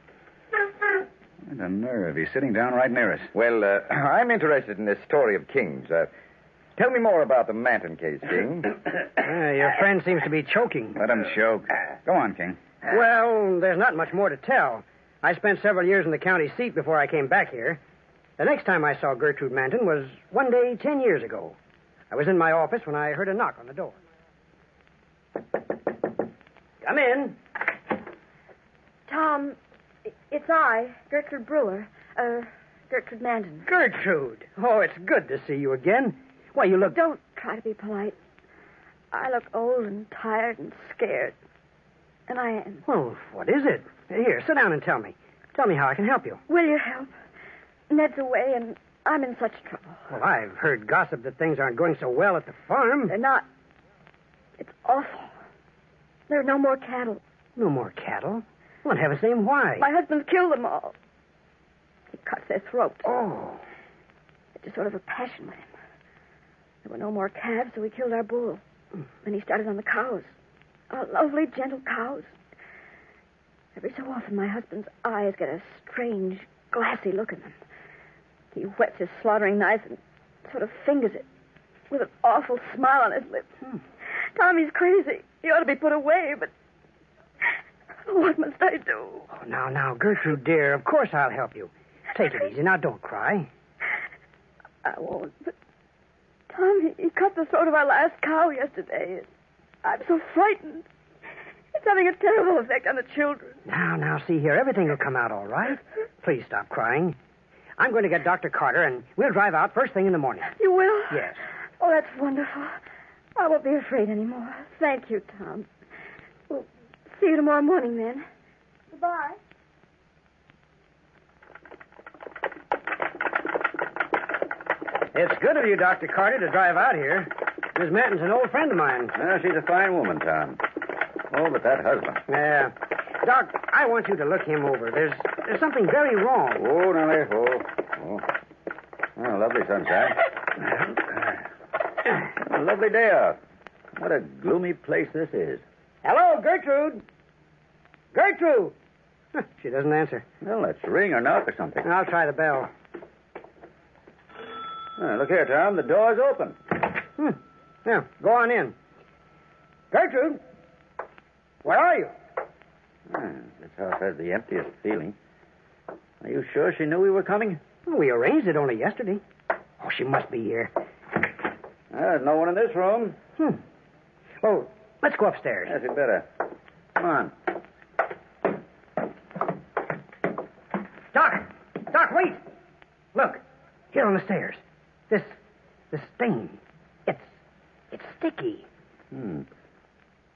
What a nerve. He's sitting down right near us. Well, uh, I'm interested in this story of King's. Uh, tell me more about the Manton case, King. Uh, your friend seems to be choking. Let him choke. Go on, King. Well, there's not much more to tell. I spent several years in the county seat before I came back here. The next time I saw Gertrude Manton was one day ten years ago. I was in my office when I heard a knock on the door. Come in. Tom, it's I, Gertrude Brewer. Uh, Gertrude Manton. Gertrude. Oh, it's good to see you again. Why, you look. Don't try to be polite. I look old and tired and scared. And I am. Well, what is it? Here, sit down and tell me. Tell me how I can help you. Will you help? Ned's away and I'm in such trouble. Well, I've heard gossip that things aren't going so well at the farm. They're not. It's awful. There are no more cattle. No more cattle? Well, in heaven's name, why? My husband's killed them all. He cuts their throats. Oh. It's a sort of a passion with him. There were no more calves, so he killed our bull. Hmm. Then he started on the cows. Our lovely, gentle cows. Every so often, my husband's eyes get a strange, glassy look in them. He whets his slaughtering knife and sort of fingers it with an awful smile on his lips. Hmm. Tommy's crazy. He ought to be put away, but what must I do? Oh, now, now, Gertrude, dear, of course I'll help you. Take it easy. Now, don't cry. I won't. But Tom, he, he cut the throat of our last cow yesterday. I'm so frightened. It's having a terrible effect on the children. Now, now, see here. Everything will come out all right. Please stop crying. I'm going to get Dr. Carter, and we'll drive out first thing in the morning. You will? Yes. Oh, that's wonderful. I won't be afraid anymore. Thank you, Tom. Well, see you tomorrow morning then. Goodbye. It's good of you, Dr. Carter, to drive out here. Miss Manton's an old friend of mine. Well, she's a fine woman, Tom. Oh, but that husband. Yeah. Doc, I want you to look him over. There's there's something very wrong. Oh, now there. Oh, oh. Oh, lovely sunshine. A lovely day out. What a gloomy place this is. Hello, Gertrude. Gertrude. She doesn't answer. Well, let's ring or knock or something. I'll try the bell. Look here, Tom. The door's open. Hmm. Yeah, go on in. Gertrude, where are you? Ah, this house has the emptiest feeling. Are you sure she knew we were coming? We arranged it only yesterday. Oh, she must be here. There's no one in this room. Hmm. Oh, let's go upstairs. Yes, you'd better. Come on. Doc! Doc, wait! Look, here on the stairs. This, this stain. It's, sticky. Hmm.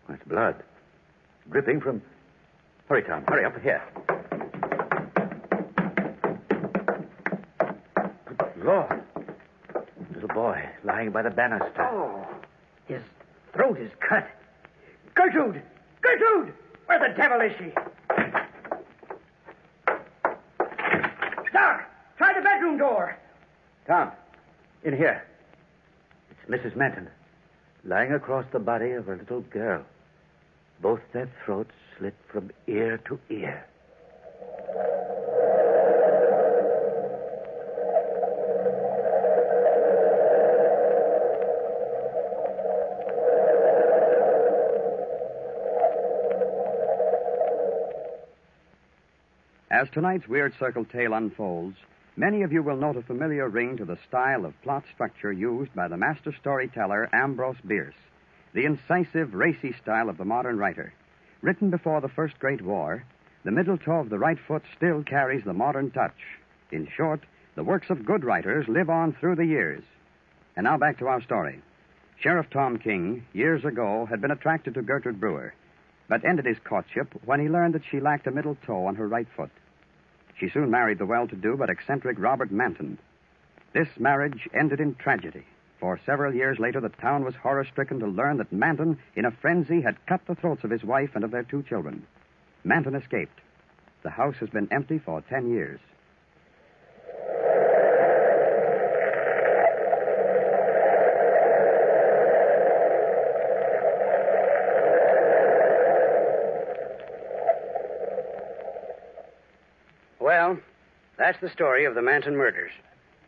That's blood. Dripping from. Hurry, Tom. Hurry up here. Good Lord. Little boy lying by the banister. Oh, his throat is cut. Gertrude! Gertrude! Where the devil is she? Doc, try the bedroom door. Tom, in here. It's Mrs. Manton, lying across the body of a little girl. Both their throats slit from ear to ear. As tonight's Weird Circle tale unfolds, many of you will note a familiar ring to the style of plot structure used by the master storyteller Ambrose Bierce, the incisive, racy style of the modern writer. Written before the First Great War, the middle toe of the right foot still carries the modern touch. In short, the works of good writers live on through the years. And now back to our story. Sheriff Tom King, years ago, had been attracted to Gertrude Brewer, but ended his courtship when he learned that she lacked a middle toe on her right foot. She soon married the well to do but eccentric Robert Manton. This marriage ended in tragedy. For several years later, the town was horror stricken to learn that Manton, in a frenzy, had cut the throats of his wife and of their two children. Manton escaped. The house has been empty for ten years. Well, that's the story of the Manton murders.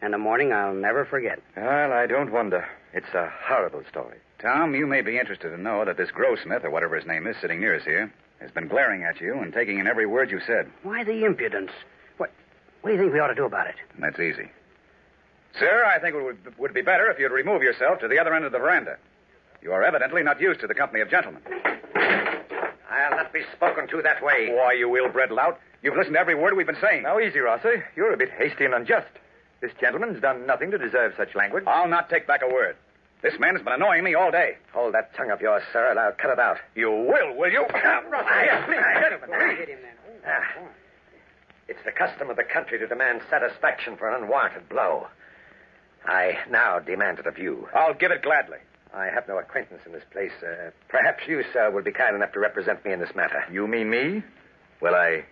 And a morning I'll never forget. Well, I don't wonder. It's a horrible story. Tom, you may be interested to know that this Grossmith, or whatever his name is, sitting near us here, has been glaring at you and taking in every word you said. Why the impudence? What, what do you think we ought to do about it? That's easy. Sir, I think it would, would be better if you'd remove yourself to the other end of the veranda. You are evidently not used to the company of gentlemen. I'll not be spoken to that way. Why, you ill-bred lout. You've listened to every word we've been saying. Now, easy, Rosser. You're a bit hasty and unjust. This gentleman's done nothing to deserve such language. I'll not take back a word. This man has been annoying me all day. Hold that tongue of yours, sir, and I'll cut it out. You will, will you? Yes, please, gentlemen. Ah, It's the custom of the country to demand satisfaction for an unwarranted blow. I now demand it of you. I'll give it gladly. I have no acquaintance in this place. Uh, perhaps you, sir, will be kind enough to represent me in this matter. You mean me? Well, I.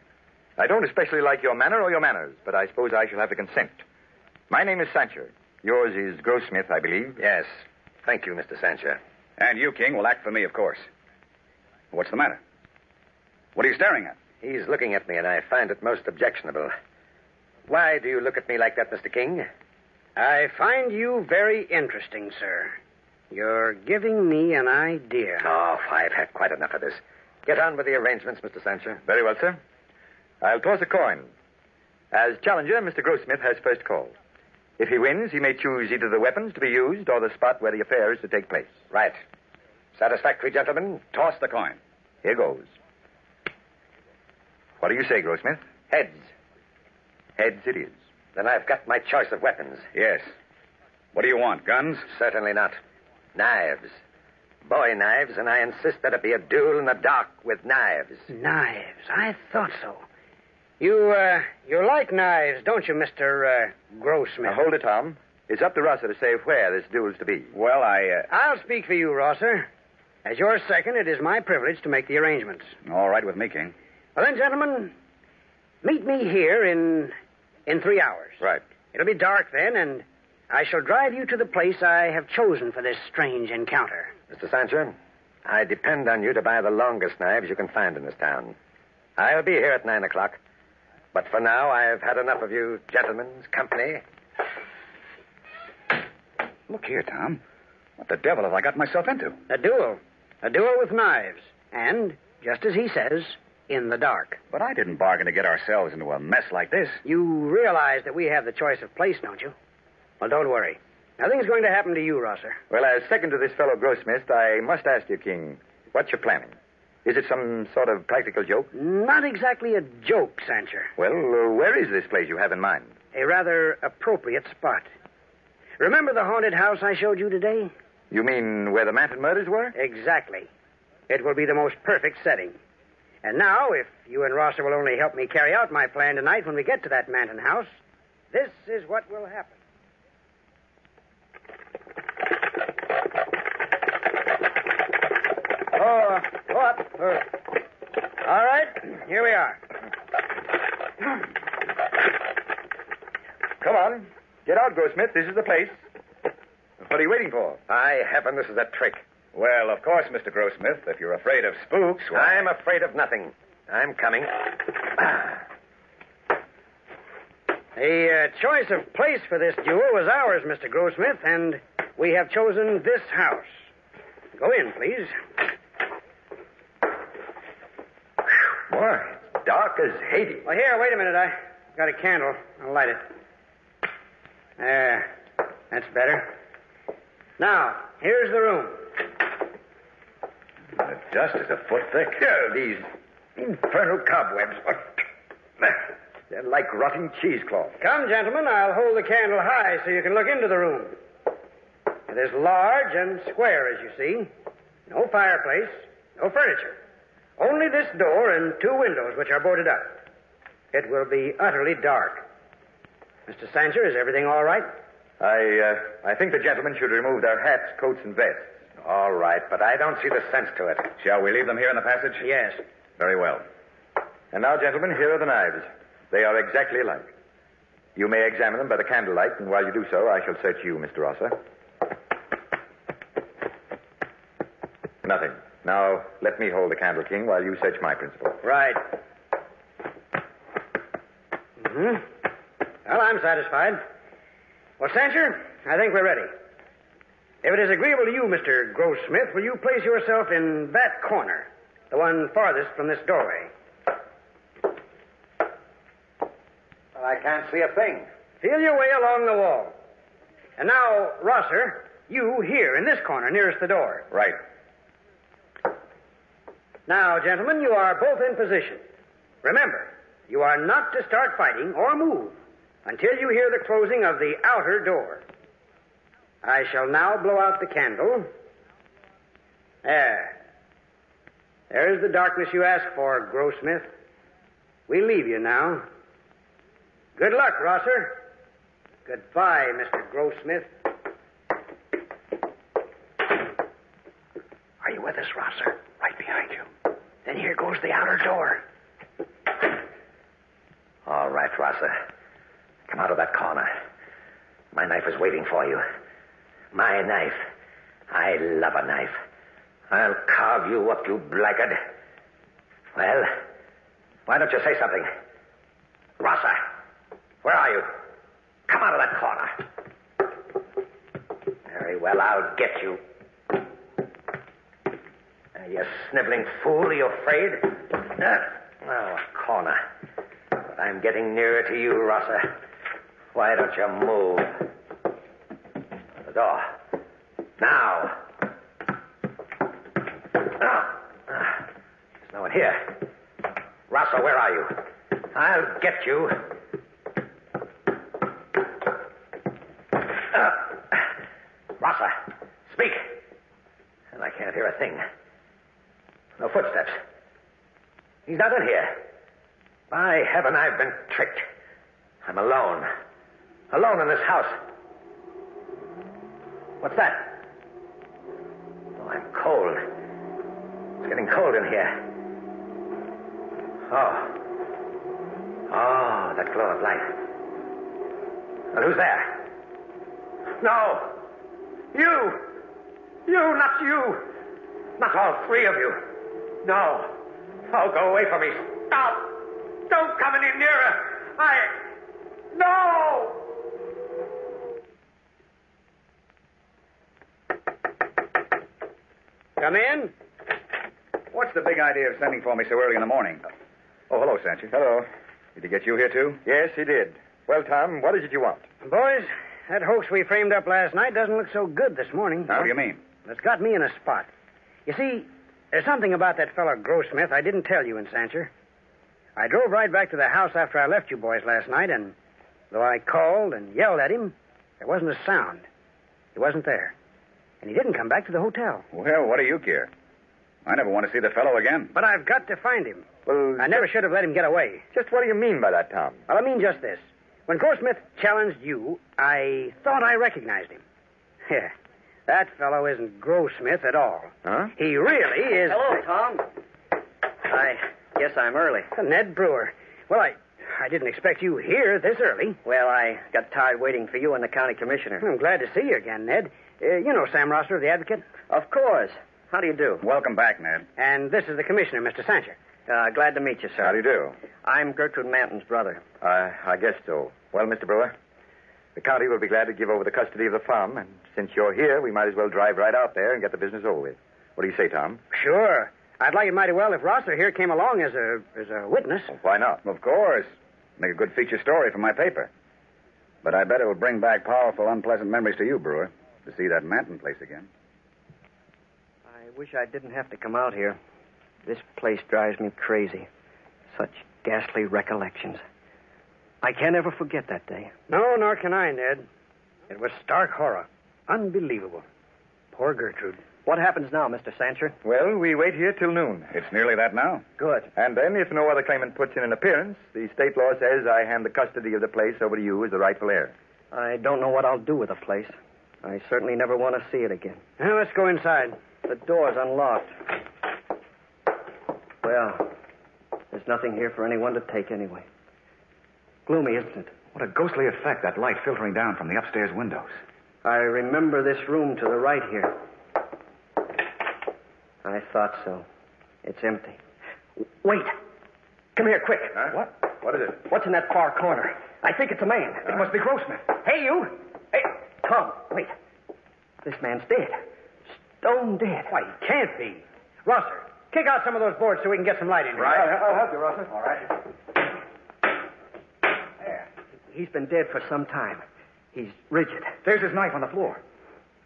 I don't especially like your manner or your manners, but I suppose I shall have to consent. My name is Sancher. Yours is Grossmith, I believe. Yes. Thank you, Mr. Sancher. And you, King, will act for me, of course. What's the matter? What are you staring at? He's looking at me, and I find it most objectionable. Why do you look at me like that, Mr. King? I find you very interesting, sir. You're giving me an idea. Oh, I've had quite enough of this. Get on with the arrangements, Mr. Sancher. Very well, sir. I'll toss a coin. As challenger, Mr. Grossmith has first call. If he wins, he may choose either the weapons to be used or the spot where the affair is to take place. Right. Satisfactory, gentlemen? Toss the coin. Here goes. What do you say, Grossmith? Heads. Heads it is. Then I've got my choice of weapons. Yes. What do you want? Guns? Certainly not. Knives. Bowie knives, and I insist that it be a duel in the dark with knives. Knives. I thought so. You, uh, you like knives, don't you, Mr. Uh, Grossmith? Now, hold it, Tom. It's up to Rosser to say where this duel's to be. Well, I. Uh... I'll speak for you, Rosser. As your second, it is my privilege to make the arrangements. All right with me, King. Well, then, gentlemen, meet me here in in three hours. Right. It'll be dark then, and I shall drive you to the place I have chosen for this strange encounter. Mr. Sancher, I depend on you to buy the longest knives you can find in this town. I'll be here at nine o'clock. But for now, I've had enough of you gentlemen's company. Look here, Tom. What the devil have I got myself into? A duel. A duel with knives. And, just as he says, in the dark. But I didn't bargain to get ourselves into a mess like this. You realize that we have the choice of place, don't you? Well, don't worry. Nothing's going to happen to you, Rosser. Well, as second to this fellow Grossmith, I must ask you, King, what you're planning. Is it some sort of practical joke? Not exactly a joke, Sancher. Well, uh, where is this place you have in mind? A rather appropriate spot. Remember the haunted house I showed you today? You mean where the Manton murders were? Exactly. It will be the most perfect setting. And now, if you and Rosser will only help me carry out my plan tonight when we get to that Manton house, this is what will happen. Up. All right, here we are. Come on. Get out, Grossmith. This is the place. What are you waiting for? By heaven, this is a trick. Well, of course, Mr. Grossmith, if you're afraid of spooks, why... I'm afraid of nothing. I'm coming. The uh, choice of place for this duel was ours, Mr. Grossmith, and we have chosen this house. Go in, please. It's dark as Hades. Well, here, wait a minute. I got a candle. I'll light it. There. That's better. Now, here's the room. The dust is a foot thick. Yeah, these infernal cobwebs. They're like rotting cheesecloth. Come, gentlemen, I'll hold the candle high so you can look into the room. It is large and square, as you see. No fireplace, no furniture. Only this door and two windows, which are boarded up. It will be utterly dark. Mr. Sancher, is everything all right? I, uh, I think the gentlemen should remove their hats, coats, and vests. All right, but I don't see the sense to it. Shall we leave them here in the passage? Yes. Very well. And now, gentlemen, here are the knives. They are exactly alike. You may examine them by the candlelight, and while you do so, I shall search you, Mr. Rosser. Nothing. Now, let me hold the candle, King, while you search my principal. Right. hmm Well, I'm satisfied. Well, Sancher, I think we're ready. If it is agreeable to you, Mr. Grossmith, will you place yourself in that corner, the one farthest from this doorway? Well, I can't see a thing. Feel your way along the wall. And now, Rosser, you here in this corner nearest the door. Right. Now, gentlemen, you are both in position. Remember, you are not to start fighting or move until you hear the closing of the outer door. I shall now blow out the candle. There. There's the darkness you asked for, Grossmith. We leave you now. Good luck, Rosser. Goodbye, Mr. Grossmith. Are you with us, Rosser? Then here goes the outer door. All right, Rosser. Come out of that corner. My knife is waiting for you. My knife. I love a knife. I'll carve you up, you blackguard. Well, why don't you say something? Rosser, where are you? Come out of that corner. Very well, I'll get you. You sniveling fool, are you afraid? Oh, a corner. But I'm getting nearer to you, Rosser. Why don't you move? The door. Now. Ah. Ah. There's no one here. Rosser, where are you? I'll get you. Uh, Rosser, speak. And I can't hear a thing. No footsteps. He's not in here. By heaven, I've been tricked. I'm alone. Alone in this house. What's that? Oh, I'm cold. It's getting cold in here. Oh. Oh, that glow of light. Well, who's there? No. You. You, not you. Not all three of you. No. Oh, go away from me. Stop. Don't come any nearer. I. No! Come in. What's the big idea of sending for me so early in the morning? Oh, hello, Sancher. Hello. Did he get you here, too? Yes, he did. Well, Tom, what is it you want? Boys, that hoax we framed up last night doesn't look so good this morning. How do you mean? It's got me in a spot. You see, there's something about that fellow Grossmith I didn't tell you in Sancher. I drove right back to the house after I left you boys last night, and though I called and yelled at him, there wasn't a sound. He wasn't there. And he didn't come back to the hotel. Well, what do you care? I never want to see the fellow again. But I've got to find him. Well, I never should have let him get away. Just what do you mean by that, Tom? Well, I mean just this. When Grossmith challenged you, I thought I recognized him. Yeah. That fellow isn't Grossmith at all. Huh? He really is. Hello, Tom. I guess I'm early. Ned Brewer. Well, I I didn't expect you here this early. Well, I got tired waiting for you and the county commissioner. I'm glad to see you again, Ned. Uh, you know Sam Rosser, the advocate? Of course. How do you do? Welcome back, Ned. And this is the commissioner, Mr. Sancher. Uh, glad to meet you, sir. How do you do? I'm Gertrude Manton's brother. I, I guess so. Well, Mr. Brewer, the county will be glad to give over the custody of the farm, and since you're here, we might as well drive right out there and get the business over with. What do you say, Tom? Sure. I'd like it mighty well if Rosser here came along as a as a witness. Well, why not? Of course. Make a good feature story for my paper. But I bet it'll bring back powerful, unpleasant memories to you, Brewer, to see that Manton place again. I I wish I didn't have to come out here. This place drives me crazy. Such ghastly recollections. I can't ever forget that day. No, nor can I, Ned. It was stark horror. Unbelievable. Poor Gertrude. What happens now, Mr. Sancher? Well, we wait here till noon. It's nearly that now. Good. And then, if no other claimant puts in an appearance, the state law says I hand the custody of the place over to you as the rightful heir. I don't know what I'll do with the place. I certainly never want to see it again. Now, let's go inside. The door's unlocked. Well, there's nothing here for anyone to take anyway. Gloomy, isn't it? What a ghostly effect, that light filtering down from the upstairs windows. I remember this room to the right here. I thought so. It's empty. Wait. Come here, quick. Huh? What? What is it? What's in that far corner? I think it's a man. It must be Grossmith. Hey, you! Hey, Tom, wait. This man's dead. Stone dead. Why, he can't be. Rosser, kick out some of those boards so we can get some light in here. Right. I'll help you, Rosser. All right. There. He's been dead for some time. He's rigid. There's his knife on the floor.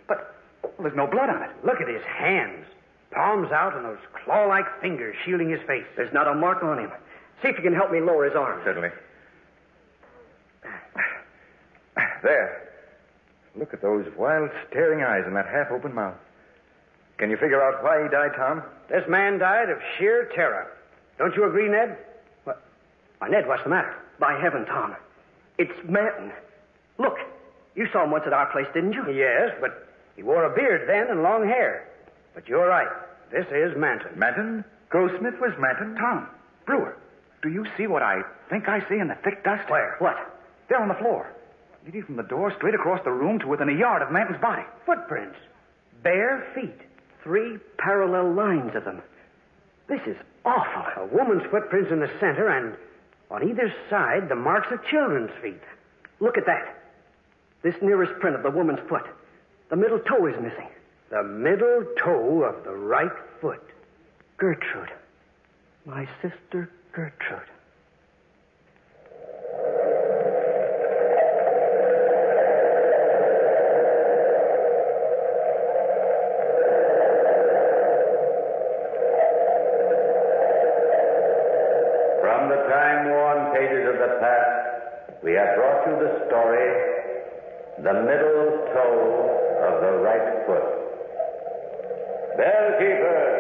But well, there's no blood on it. Look at his hands. Palms out and those claw like fingers shielding his face. There's not a mark on him. See if you can help me lower his arm. Certainly. There. Look at those wild, staring eyes and that half open mouth. Can you figure out why he died, Tom? This man died of sheer terror. Don't you agree, Ned? What? Why, Ned, what's the matter? By heaven, Tom. It's Manton. Look, you saw him once at our place, didn't you? Yes, but he wore a beard then and long hair. But you're right. This is Manton. Manton? Grossmith was Manton? Tom, Brewer, do you see what I think I see in the thick dust? Where? What? There on the floor. Leading from the door straight across the room to within a yard of Manton's body. Footprints. Bare feet. Three parallel lines of them. This is awful. A woman's footprints in the center, and on either side, the marks of children's feet. Look at that. This nearest print of the woman's foot. The middle toe is missing. The middle toe of the right foot. Gertrude. My sister Gertrude. We have brought you the story, The Middle Toe of the Right Foot. Bellkeeper,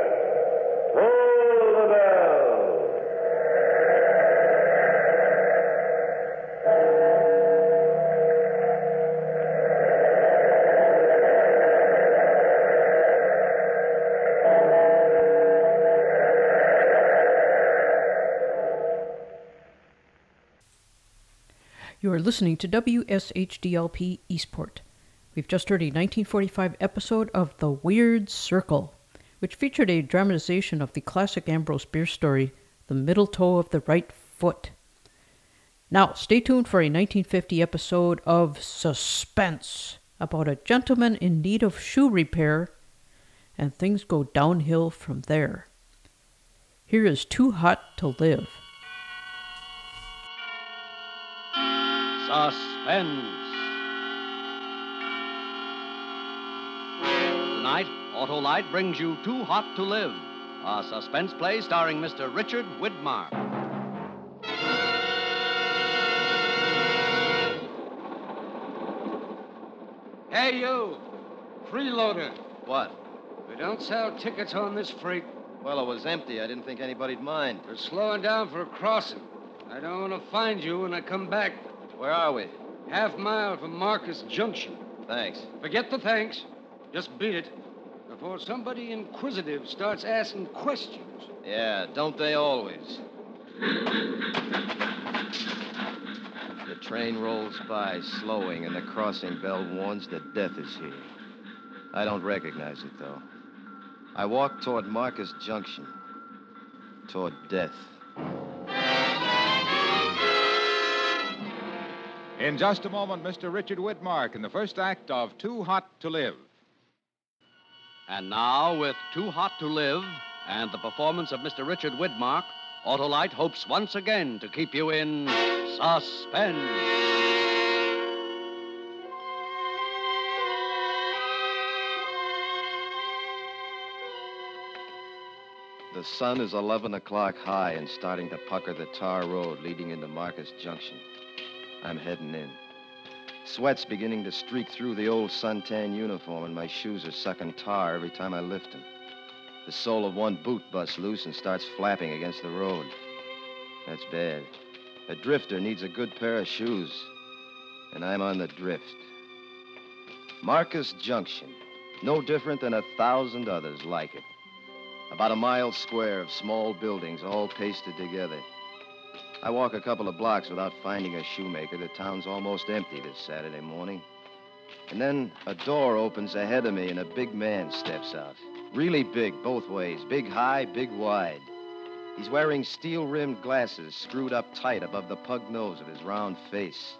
are listening to WSHDLP Eastport. We've just heard a 1945 episode of The Weird Circle, which featured a dramatization of the classic Ambrose Bierce story, The Middle Toe of the Right Foot. Now, stay tuned for a 1950 episode of Suspense about a gentleman in need of shoe repair, and things go downhill from there. Here is Too Hot to Live. Suspense. Tonight, Autolite brings you Too Hot to Live, a suspense play starring Mr. Richard Widmark. Hey, you! Freeloader. What? We don't sell tickets on this freight. Well, it was empty. I didn't think anybody'd mind. We're slowing down for a crossing. I don't want to find you when I come back. Where are we? Half mile from Marcus Junction. Thanks. Forget the thanks. Just beat it. Before somebody inquisitive starts asking questions. Yeah, don't they always? The train rolls by, slowing, and the crossing bell warns that death is here. I don't recognize it, though. I walk toward Marcus Junction, toward death. In just a moment, Mr. Richard Widmark in the first act of Too Hot to Live. And now, with Too Hot to Live and the performance of Mr. Richard Widmark, Autolite hopes once again to keep you in suspense. The sun is 11 o'clock high and starting to pucker the tar road leading into Marcus Junction. I'm heading in. Sweat's beginning to streak through the old suntan uniform, and my shoes are sucking tar every time I lift them. The sole of one boot busts loose and starts flapping against the road. That's bad. A drifter needs a good pair of shoes, and I'm on the drift. Marcus Junction. No different than a thousand others like it. About a mile square of small buildings all pasted together. I walk a couple of blocks without finding a shoemaker. The town's almost empty this Saturday morning. And then a door opens ahead of me and a big man steps out. Really big, both ways. Big high, big wide. He's wearing steel rimmed glasses screwed up tight above the pug nose of his round face.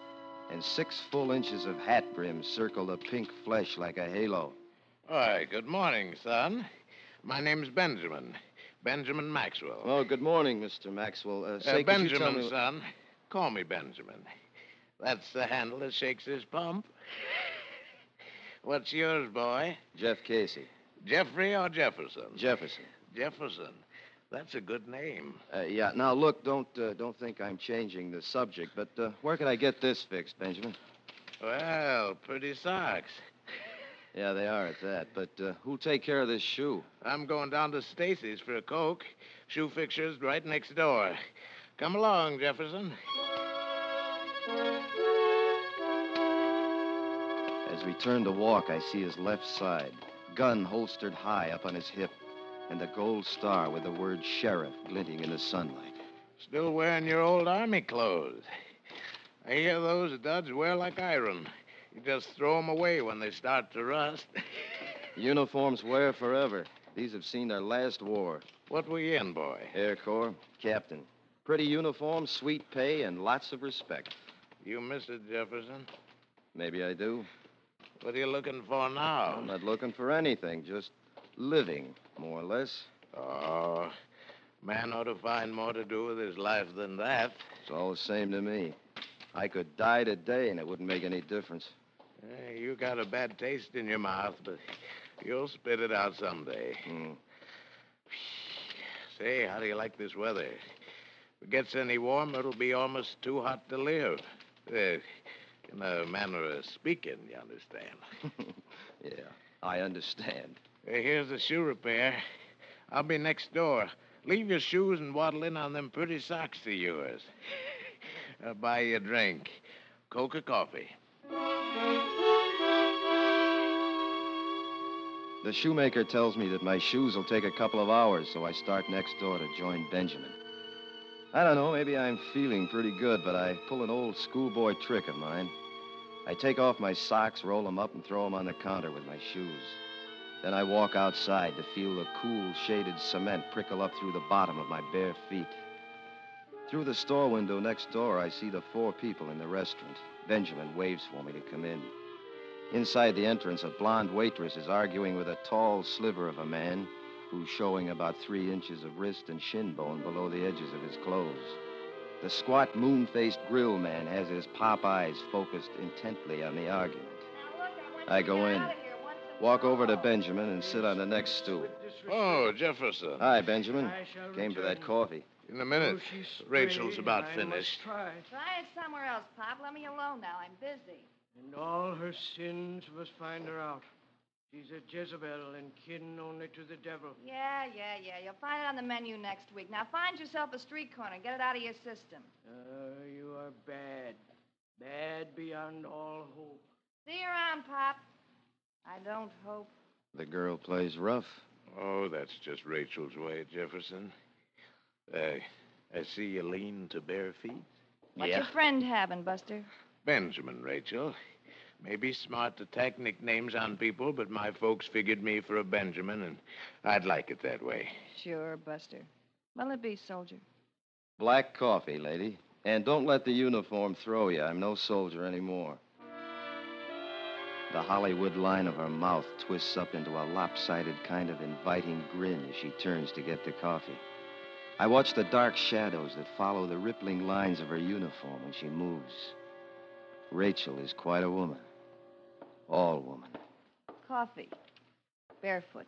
And six full inches of hat brim circle the pink flesh like a halo. Why, good morning, son. My name's Benjamin. Benjamin Maxwell. Oh, good morning, Mr. Maxwell. Uh, Uh, say, tell Benjamin, me- son. Call me Benjamin. That's the handle that shakes his pump. What's yours, boy? Jeff Casey. Jeffrey or Jefferson? Jefferson. Jefferson. That's a good name. Uh, yeah. Now, look, don't uh, don't think I'm changing the subject, but uh, where can I get this fixed, Benjamin? Well, pretty socks. Yeah, they are at that. But uh, who'll take care of this shoe? I'm going down to Stacy's for a Coke. Shoe fixture's right next door. Come along, Jefferson. As we turn to walk, I see his left side, gun holstered high up on his hip, and the gold star with the word sheriff glinting in the sunlight. Still wearing your old army clothes. I hear those duds wear like iron. You just throw 'em away when they start to rust. Uniforms wear forever. These have seen their last war. What were you in, boy? Air Corps, captain. Pretty uniform, sweet pay, and lots of respect. You miss it, Jefferson. Maybe I do. What are you looking for now? I'm not looking for anything, just living, more or less. Oh, man ought to find more to do with his life than that. It's all the same to me. I could die today, and it wouldn't make any difference. You got a bad taste in your mouth, but you'll spit it out someday. Hmm. Say, how do you like this weather? If it gets any warmer, it'll be almost too hot to live. Uh, in a manner of speaking, you understand. Yeah, I understand. Uh, here's the shoe repair. I'll be next door. Leave your shoes and waddle in on them pretty socks of yours. I'll buy you a drink. Coke or coffee. The shoemaker tells me that my shoes will take a couple of hours, so I start next door to join Benjamin. I don't know, maybe I'm feeling pretty good, but I pull an old schoolboy trick of mine. I take off my socks, roll them up, and throw them on the counter with my shoes. Then I walk outside to feel the cool, shaded cement prickle up through the bottom of my bare feet. Through the store window next door, I see the four people in the restaurant. Benjamin waves for me to come in. Inside the entrance, a blonde waitress is arguing with a tall sliver of a man who's showing about three inches of wrist and shin bone below the edges of his clothes. The squat, moon faced grill man has his pop eyes focused intently on the argument. I go in, walk over to Benjamin, and sit on the next stool. Oh, Jefferson. Hi, Benjamin. Came for that coffee. In a minute. Rachel's about finished. Try it somewhere else, Pop. Let me alone now. I'm busy. And all her sins must find her out. She's a Jezebel and kin only to the devil. Yeah, yeah, yeah. You'll find it on the menu next week. Now find yourself a street corner. Get it out of your system. Uh, you are bad. Bad beyond all hope. See you around, Pop. I don't hope. The girl plays rough. Oh, that's just Rachel's way, Jefferson. Uh, I see you lean to bare feet. What's your friend having, Buster? Benjamin, Rachel. Maybe smart to tack nicknames on people, but my folks figured me for a Benjamin, and I'd like it that way. Sure, Buster. Well, it be, soldier. Black coffee, lady. And don't let the uniform throw you. I'm no soldier anymore. The Hollywood line of her mouth twists up into a lopsided kind of inviting grin as she turns to get the coffee. I watch the dark shadows that follow the rippling lines of her uniform when she moves. Rachel is quite a woman. All woman. Coffee. Barefoot.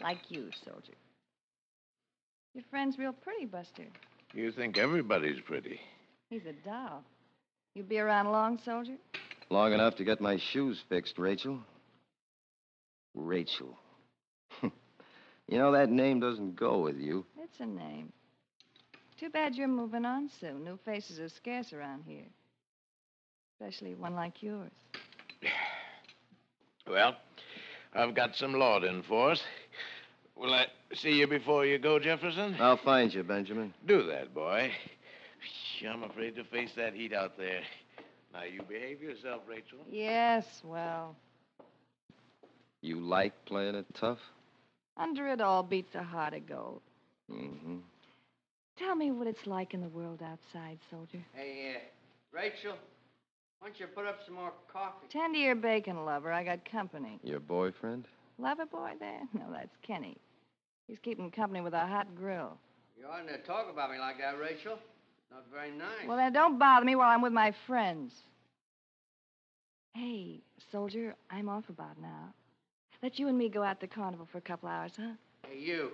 Like you, soldier. Your friend's real pretty, Buster. You think everybody's pretty. He's a doll. You'll be around long, soldier? Long enough to get my shoes fixed, Rachel. Rachel. you know, that name doesn't go with you. It's a name. Too bad you're moving on soon. New faces are scarce around here. Especially one like yours. Well, I've got some law to enforce. Will I see you before you go, Jefferson? I'll find you, Benjamin. Do that, boy. I'm afraid to face that heat out there. Now, you behave yourself, Rachel. Yes, well, You like playing it tough? under it all beats a heart of gold. Mm-hmm. Tell me what it's like in the world outside, soldier. Hey, uh, Rachel, why don't you put up some more coffee? Tend to your bacon, lover. I got company. Your boyfriend? Lover boy there? No, that's Kenny. He's keeping company with a hot grill. You oughtn't to talk about me like that, Rachel. Not very nice. Well, then don't bother me while I'm with my friends. Hey, soldier, I'm off about now. Let you and me go out to the carnival for a couple hours, huh? Hey, you.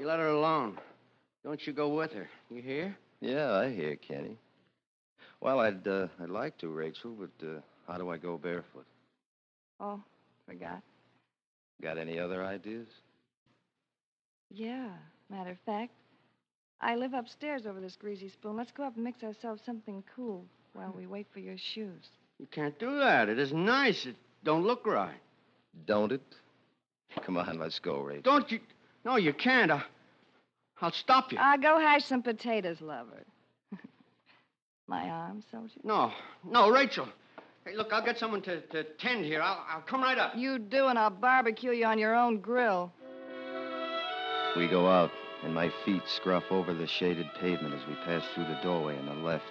You let her alone. Don't you go with her. You hear? Yeah, I hear, Kenny. Well, I'd uh, I'd like to, Rachel, but uh, how do I go barefoot? Oh, forgot. Got any other ideas? Yeah, matter of fact, I live upstairs over this greasy spoon. Let's go up and mix ourselves something cool while we wait for your shoes. You can't do that. It isn't nice. It don't look right. Don't it? Come on, let's go, Rachel. Don't you? No, you can't. I, I'll stop you. Uh, go hash some potatoes, lover. My arm, soldier? No, no, Rachel. Hey, look, I'll get someone to, to tend here. I'll, I'll come right up. You do, and I'll barbecue you on your own grill. We go out, and my feet scruff over the shaded pavement as we pass through the doorway on the left.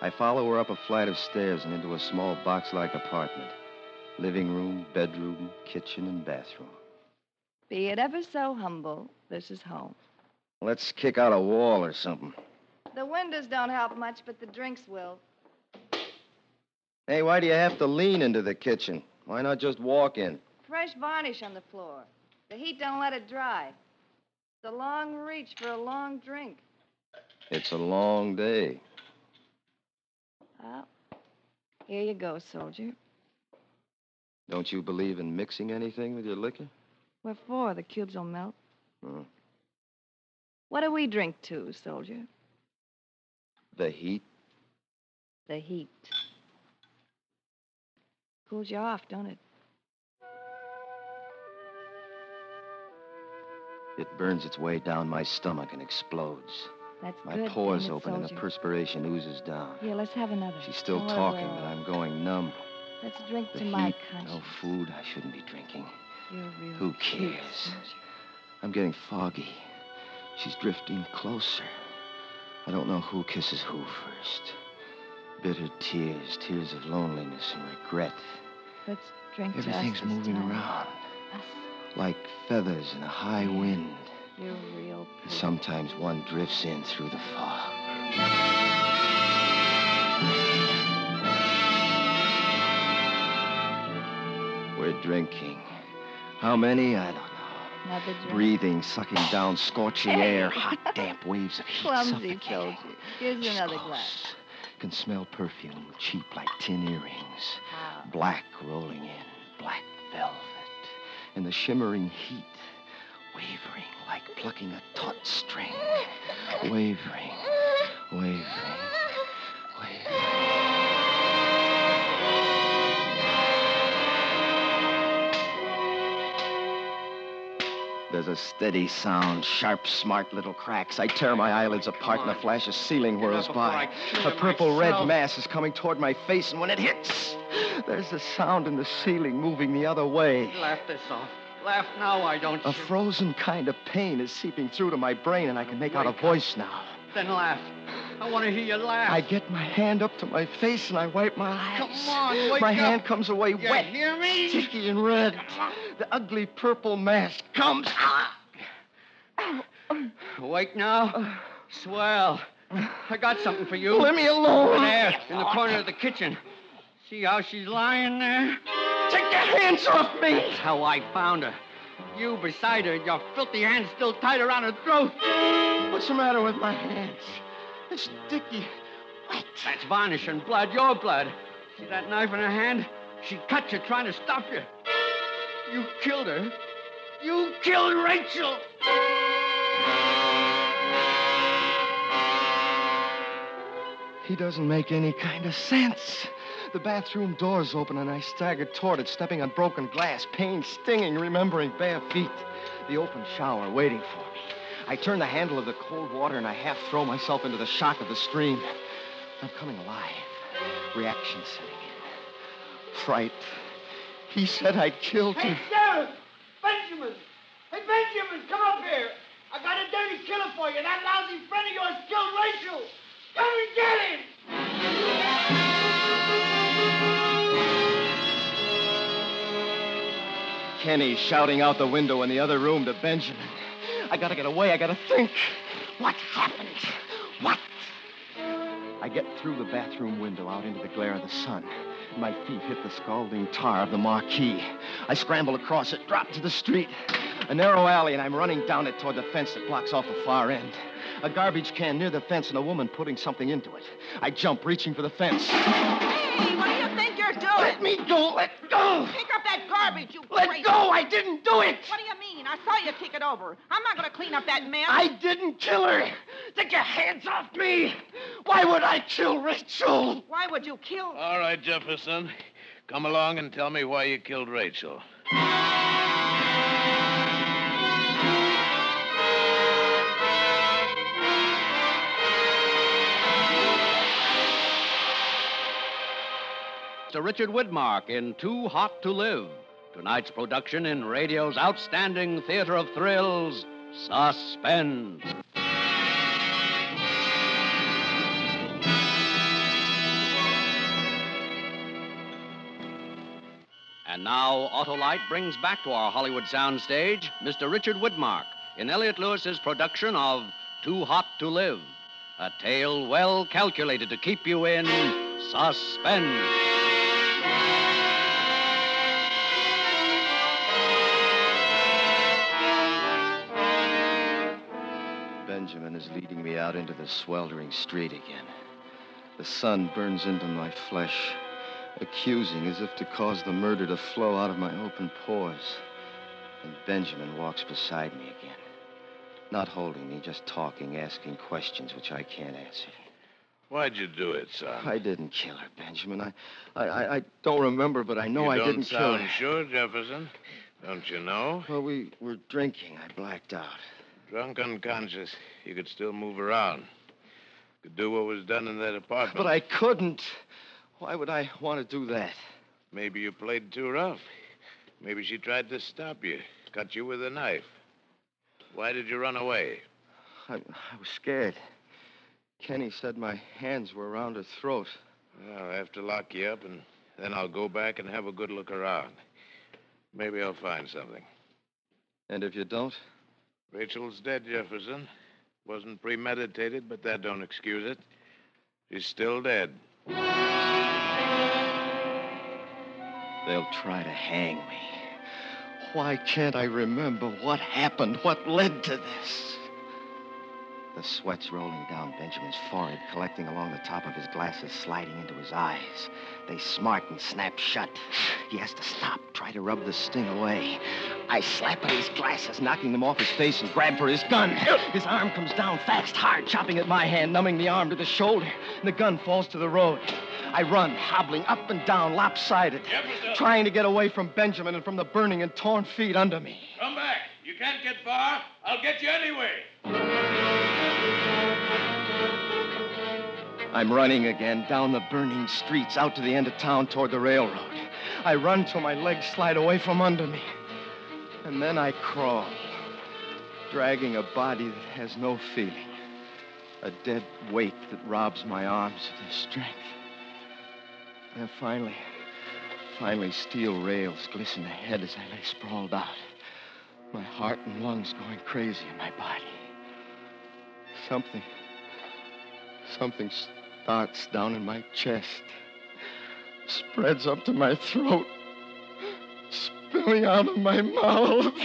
I follow her up a flight of stairs and into a small box like apartment. Living room, bedroom, kitchen, and bathroom. Be it ever so humble, this is home. Let's kick out a wall or something. The windows don't help much, but the drinks will. Hey, why do you have to lean into the kitchen? Why not just walk in? Fresh varnish on the floor. The heat don't let it dry. It's a long reach for a long drink. It's a long day. Well, here you go, soldier. Don't you believe in mixing anything with your liquor? What for? The cubes will melt. Hmm. What do we drink to, soldier? The heat? The heat. Cools you off, don't it? It burns its way down my stomach and explodes. That's My good. pores open and the perspiration oozes down. Here, let's have another. She's still Don't let it talking, but. I'm going numb. Let's drink The to my heat, conscience. no food, I shouldn't be drinking. You're real Who cares? soldier. I'm getting foggy. She's drifting closer. I don't know who kisses who first. Bitter tears, tears of loneliness and regret. Let's drink to us Everything's moving time. around. Like feathers in a high wind. You're real And sometimes one drifts in through the fog. We're drinking. How many? I don't know. Another drink. Breathing, sucking down scorching air, hot, damp waves of heat. Clumsy soldier. Here's another glass. Can smell perfume, cheap like tin earrings. How? Black rolling in, black velvet. And the shimmering heat, wavering like plucking a taut string. Wavering, wavering, There's a steady sound, sharp, smart little cracks. I tear my eyelids apart and a flash of ceiling whirls by. A purple red mass is coming toward my face, and when it hits, there's a sound in the ceiling moving the other way. Laugh this off. Laugh now, I don't A frozen kind of pain is seeping through to my brain, and I can make out a voice now. Then laugh. I want to hear you laugh. I get my hand up to my face and I wipe my eyes. Come on, wake my up. hand comes away You wet, hear me? sticky and red. The ugly purple mask comes. Awake now? Swell. I got something for you. Let me alone. There, in the corner of the kitchen. See how she's lying there? Take your hands off me. That's how I found her. You beside her, your filthy hands still tied around her throat. What's the matter with my hands? They're sticky. What? That's varnish and blood, your blood. See that knife in her hand? She cut you trying to stop you. You killed her. You killed Rachel. He doesn't make any kind of sense. The bathroom door's open, and I staggered toward it, stepping on broken glass, pain stinging, remembering bare feet. The open shower waiting for me. I turn the handle of the cold water, and I half throw myself into the shock of the stream. I'm coming alive. Reaction setting in. Fright. He said I'd killed him. Hey, her. Sheriff! Benjamin! Hey, Benjamin, come up here. I got a dirty killer for you. That lousy friend of yours killed Rachel. Come and get him! Kenny shouting out the window in the other room to Benjamin. I gotta get away. I gotta think. What happened? What? I get through the bathroom window out into the glare of the sun. My feet hit the scalding tar of the marquee. I scramble across it, drop to the street. A narrow alley, and I'm running down it toward the fence that blocks off the far end. A garbage can near the fence and a woman putting something into it. I jump, reaching for the fence. Hey, what do you think you're doing? Let me go! Let go! Pick up that garbage, you Let crazy- go! I didn't do it! What do you mean? I saw you kick it over. I'm not going to clean up that mess. I didn't kill her! Take your hands off me! Why would I kill Rachel? Why would you kill? Her? All right, Jefferson. Come along and tell me why you killed Rachel. Mr. Richard Widmark in Too Hot to Live. Tonight's production in radio's outstanding theater of thrills, Suspense. And now, Autolite brings back to our Hollywood soundstage Mr. Richard Widmark in Elliott Lewis's production of Too Hot to Live, a tale well calculated to keep you in suspense. Benjamin is leading me out into the sweltering street again. The sun burns into my flesh, accusing as if to cause the murder to flow out of my open pores. And Benjamin walks beside me again. Not holding me, just talking, asking questions which I can't answer. Why'd you do it, son? I didn't kill her, Benjamin. I, I, I, don't remember, but I know you I don't didn't kill sound her. sure, Jefferson. Don't you know? Well, we were drinking. I blacked out. Drunk unconscious. You could still move around. Could do what was done in that apartment. But I couldn't. Why would I want to do that? Maybe you played too rough. Maybe she tried to stop you, cut you with a knife. Why did you run away? I, I was scared. Kenny said my hands were around her throat. Well, I'll have to lock you up, and then I'll go back and have a good look around. Maybe I'll find something. And if you don't? Rachel's dead, Jefferson. Wasn't premeditated, but that don't excuse it. She's still dead. They'll try to hang me. Why can't I remember what happened, what led to this? The sweat's rolling down Benjamin's forehead, collecting along the top of his glasses, sliding into his eyes. They smart and snap shut. He has to stop, try to rub the sting away. I slap at his glasses, knocking them off his face, and grab for his gun. His arm comes down fast, hard, chopping at my hand, numbing the arm to the shoulder, the gun falls to the road. I run, hobbling up and down, lopsided, trying to get away from Benjamin and from the burning and torn feet under me. Come back. You can't get far. I'll get you anyway. I'm running again down the burning streets out to the end of town toward the railroad. I run till my legs slide away from under me. And then I crawl, dragging a body that has no feeling, a dead weight that robs my arms of their strength. And finally, finally, steel rails glisten ahead as I lay sprawled out, my heart and lungs going crazy in my body. Something, something starts down in my chest, spreads up to my throat, spilling out of my mouth.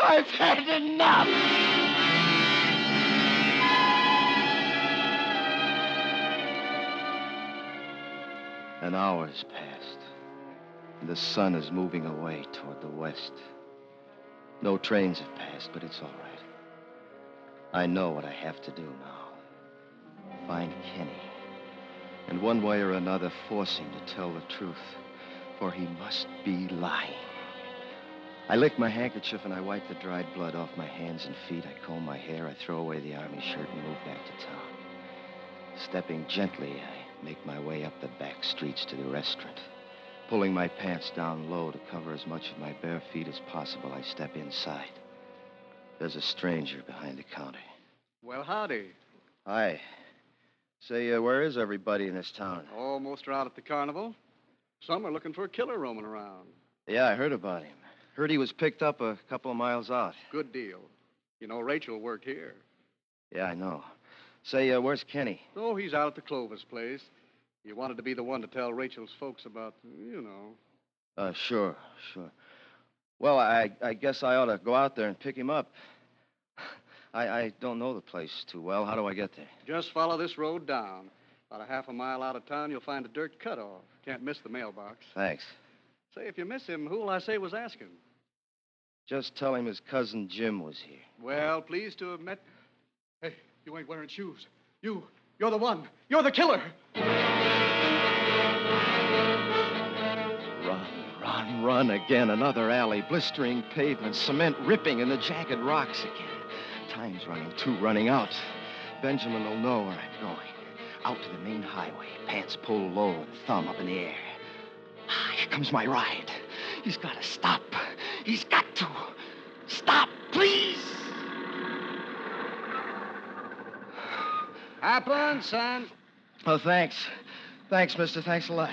I've had enough. An hour has passed. The sun is moving away toward the west. No trains have passed, but it's all right. I know what I have to do now. Find Kenny. And one way or another, force him to tell the truth. For he must be lying. I lick my handkerchief and I wipe the dried blood off my hands and feet. I comb my hair, I throw away the army shirt and move back to town. Stepping gently, I make my way up the back streets to the restaurant. Pulling my pants down low to cover as much of my bare feet as possible, I step inside. There's a stranger behind the counter. Well, howdy. Hi. Say, uh, where is everybody in this town? Almost are out at the carnival. Some are looking for a killer roaming around. Yeah, I heard about him. Heard he was picked up a couple of miles out. Good deal. You know, Rachel worked here. Yeah, I know. Say, uh, where's Kenny? Oh, he's out at the Clovis place. You wanted to be the one to tell Rachel's folks about, you know. Uh, sure, sure. Well, I, I guess I ought to go out there and pick him up. I, I don't know the place too well. How do I get there? Just follow this road down. About a half a mile out of town, you'll find a dirt cutoff. Can't miss the mailbox. Thanks. Say, if you miss him, who'll I say was asking? Just tell him his cousin Jim was here. Well, pleased to have met. Hey, you ain't wearing shoes. You, you're the one. You're the killer. Run, again. Another alley, blistering pavement, cement ripping in the jagged rocks again. Time's running, two running out. Benjamin will know where I'm going. Out to the main highway, pants pulled low and thumb up in the air. Ah, here comes my ride. He's got to stop. He's got to. Stop, please. Hop on, son. Oh, thanks. Thanks, mister. Thanks a lot.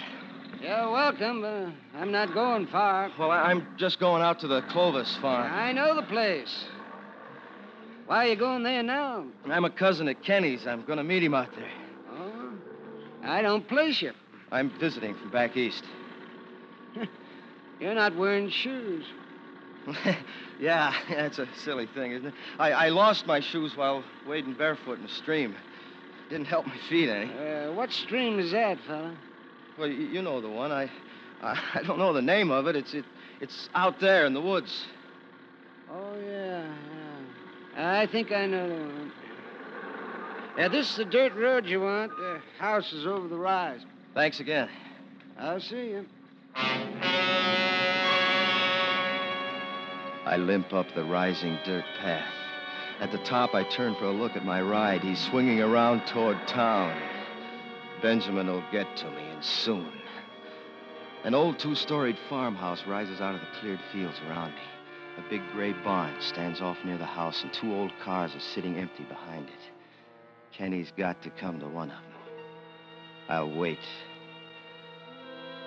You're welcome, but I'm not going far. Well, I- I'm just going out to the Clovis farm. I know the place. Why are you going there now? I'm a cousin at Kenny's. I'm going to meet him out there. Oh, I don't place you. I'm visiting from back east. You're not wearing shoes. yeah, that's a silly thing, isn't it? I, I lost my shoes while wading barefoot in a stream. Didn't help my feet any. Uh, what stream is that, fella? Well, you, you know the one. I, I I don't know the name of it. It's it, it's out there in the woods. Oh, yeah, yeah. I think I know the one. Yeah, this is the dirt road you want. The house is over the rise. Thanks again. I'll see you. I limp up the rising dirt path. At the top, I turn for a look at my ride. He's swinging around toward town. Benjamin will get to me, and soon. An old two storied farmhouse rises out of the cleared fields around me. A big gray barn stands off near the house, and two old cars are sitting empty behind it. Kenny's got to come to one of them. I'll wait.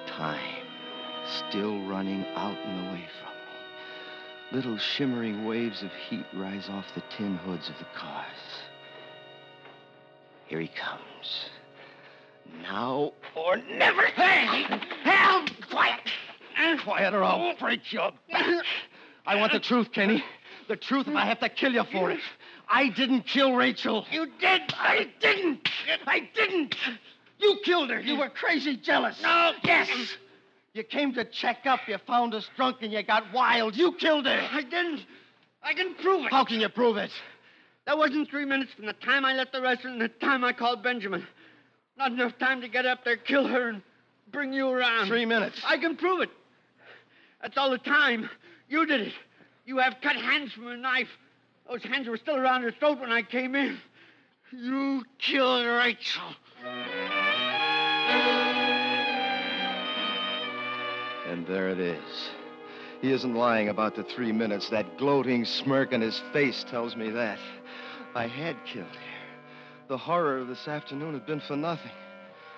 Time still running out and away from me. Little shimmering waves of heat rise off the tin hoods of the cars. Here he comes. Now or never. Hey! Help! Quiet! Eh, quiet or I'll break your back. I want the truth, Kenny. The truth if I have to kill you for it. I didn't kill Rachel. You did. I didn't. I didn't. You killed her. You were crazy jealous. No. Yes. You came to check up. You found us drunk and you got wild. You killed her. I didn't. I can prove it. How can you prove it? That wasn't three minutes from the time I left the restaurant and the time I called Benjamin. Not enough time to get up there, kill her, and bring you around. Three minutes. I can prove it. That's all the time. You did it. You have cut hands from a knife. Those hands were still around her throat when I came in. You killed Rachel. And there it is. He isn't lying about the three minutes. That gloating smirk on his face tells me that. I had killed her. The horror of this afternoon had been for nothing.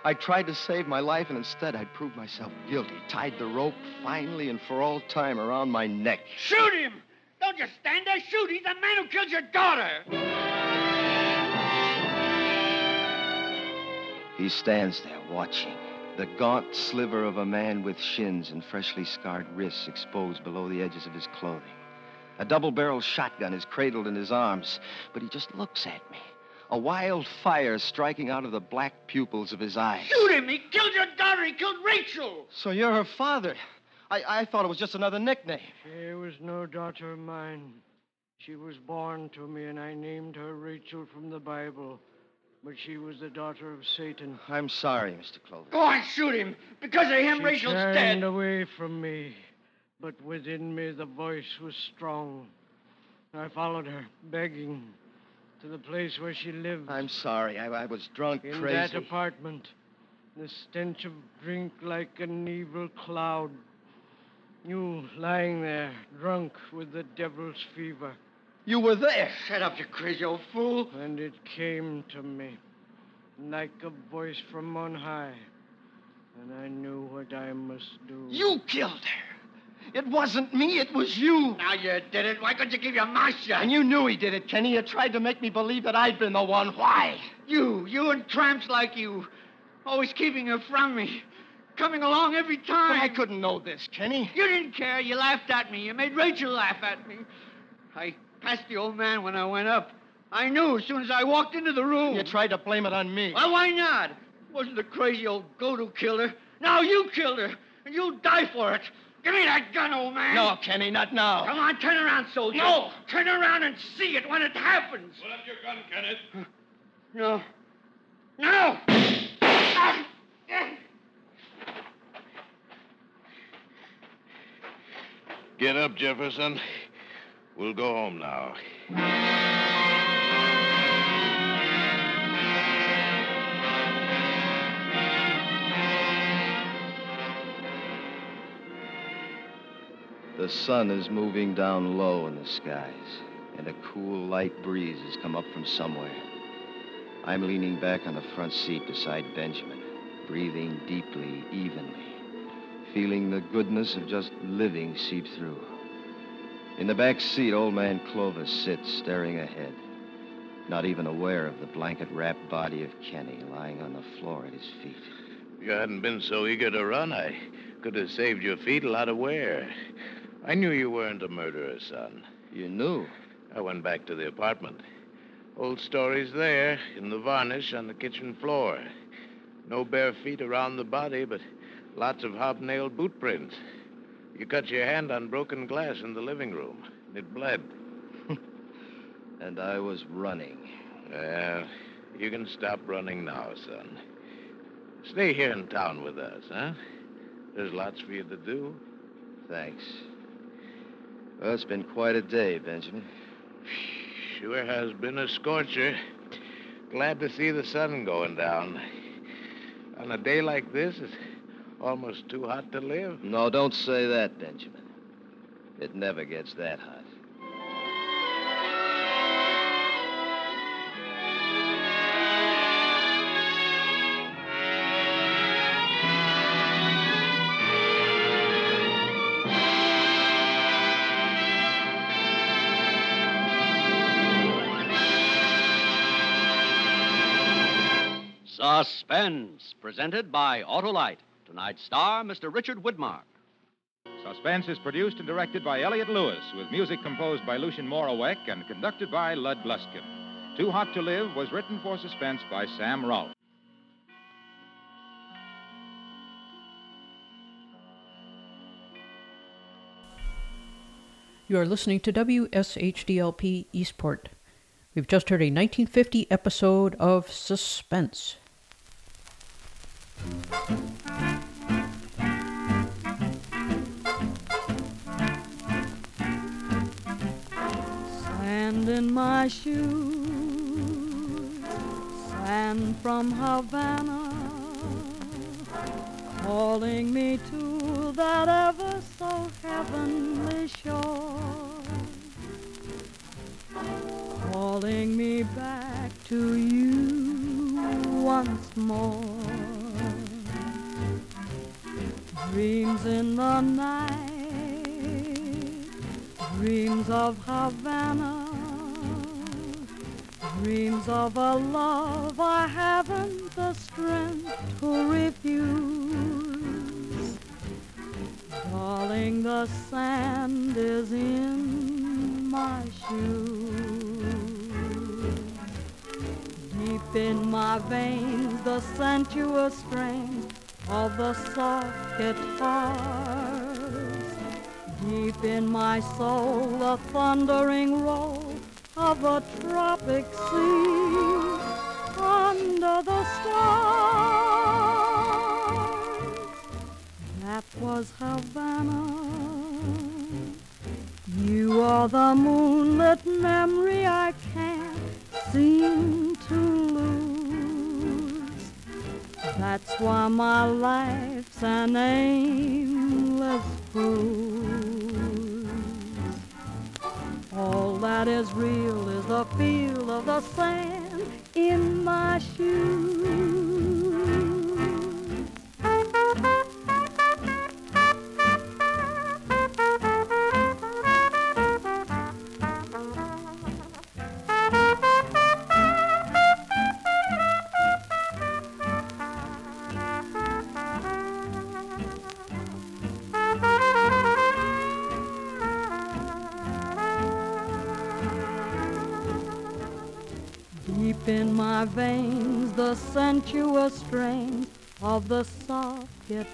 I tried to save my life, and instead I proved myself guilty. Tied the rope finally and for all time around my neck. Shoot him! Don't just stand there. Shoot. He's the man who killed your daughter. He stands there watching. The gaunt sliver of a man with shins and freshly scarred wrists exposed below the edges of his clothing. A double barreled shotgun is cradled in his arms, but he just looks at me. A wild fire striking out of the black pupils of his eyes. Shoot him! He killed your daughter! He killed Rachel! So you're her father. I, I thought it was just another nickname. She was no daughter of mine. She was born to me, and I named her Rachel from the Bible. But she was the daughter of Satan. I'm sorry, Mr. Clovis. Go on, shoot him! Because of him, she Rachel's turned dead! away from me, but within me the voice was strong. I followed her, begging, to the place where she lived. I'm sorry. I, I was drunk, crazy. In crazy. that apartment, the stench of drink like an evil cloud. You lying there, drunk with the devil's fever. You were there. Shut up, you crazy old fool. And it came to me like a voice from on high. And I knew what I must do. You killed her. It wasn't me, it was you. Now you did it. Why couldn't you keep your mouth shut? And you knew he did it, Kenny. You tried to make me believe that I'd been the one. Why? You, you and tramps like you. Always keeping her from me. Coming along every time. But I couldn't know this, Kenny. You didn't care. You laughed at me. You made Rachel laugh at me. I passed the old man when I went up. I knew as soon as I walked into the room. You tried to blame it on me. Well, why not? It wasn't the crazy old goat who killed her. Now you killed her, and you'll die for it. Give me that gun, old man. No, Kenny, not now. Come on, turn around, soldier. No. Turn around and see it when it happens. Pull up your gun, Kenneth. No. No! Ah! Get up, Jefferson. We'll go home now. The sun is moving down low in the skies, and a cool, light breeze has come up from somewhere. I'm leaning back on the front seat beside Benjamin, breathing deeply, evenly, feeling the goodness of just living seep through. In the back seat, old man Clovis sits staring ahead, not even aware of the blanket wrapped body of Kenny lying on the floor at his feet. If you hadn't been so eager to run, I could have saved your feet a lot of wear. I knew you weren't a murderer, son. You knew? I went back to the apartment. Old stories there, in the varnish on the kitchen floor. No bare feet around the body, but lots of hobnailed boot prints. You cut your hand on broken glass in the living room. It bled. And I was running. Well, you can stop running now, son. Stay here in town with us, huh? There's lots for you to do. Thanks. Well, it's been quite a day, Benjamin. Sure has been a scorcher. Glad to see the sun going down. On a day like this, it's almost too hot to live. No, don't say that, Benjamin. It never gets that hot. Suspense, presented by Autolite. Tonight's star, Mr. Richard Widmark. Suspense is produced and directed by Elliott Lewis, with music composed by Lucien Moraweck and conducted by Lud Gluskin. Too Hot to Live was written for suspense by Sam Rolfe. You are listening to WSHDLP Eastport. We've just heard a 1950 episode of Suspense. Sand in my shoes, sand from Havana, calling me to that ever so heavenly shore, calling me back to you once more. Dreams in the night dreams of Havana, dreams of a love I haven't the strength to refuse. Darling, the sand is in my shoes. Deep in my veins, the sensuous strains of the soft guitars. Deep in my soul, the thundering roll of a tropic sea under the stars. That was Havana. You are the moonlit memory I can't seem to lose. That's why my life's an aimless cruise. All that is real is the feel of the sand in my shoes. My veins, the sensuous strains of the soft guitars.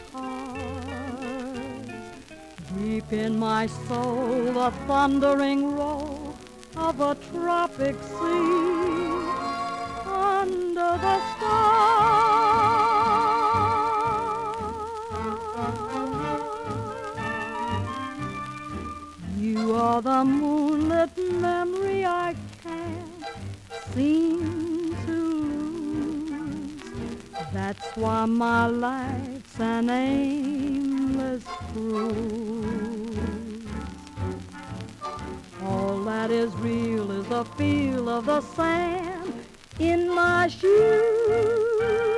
Deep in my soul, the thundering roll of a tropic sea under the stars. You are the moonlit memory I can't seem. That's why my life's an aimless cruise. All that is real is the feel of the sand in my shoes.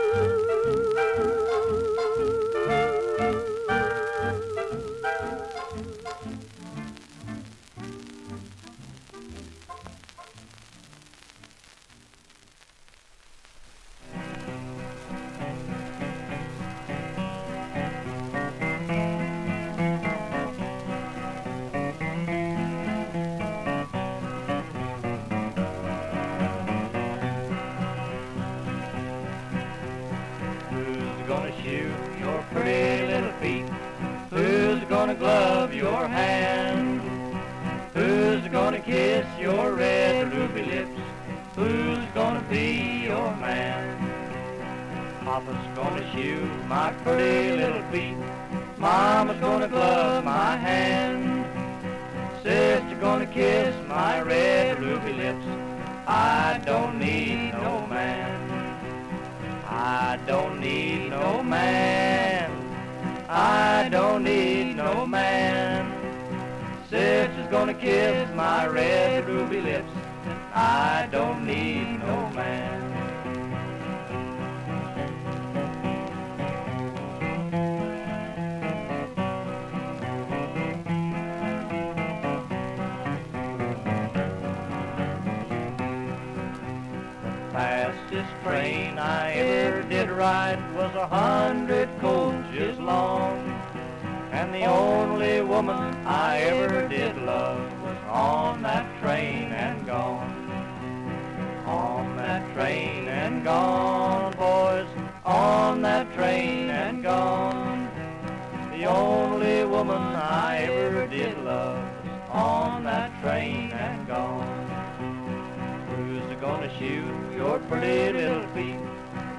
Shoe your pretty little feet?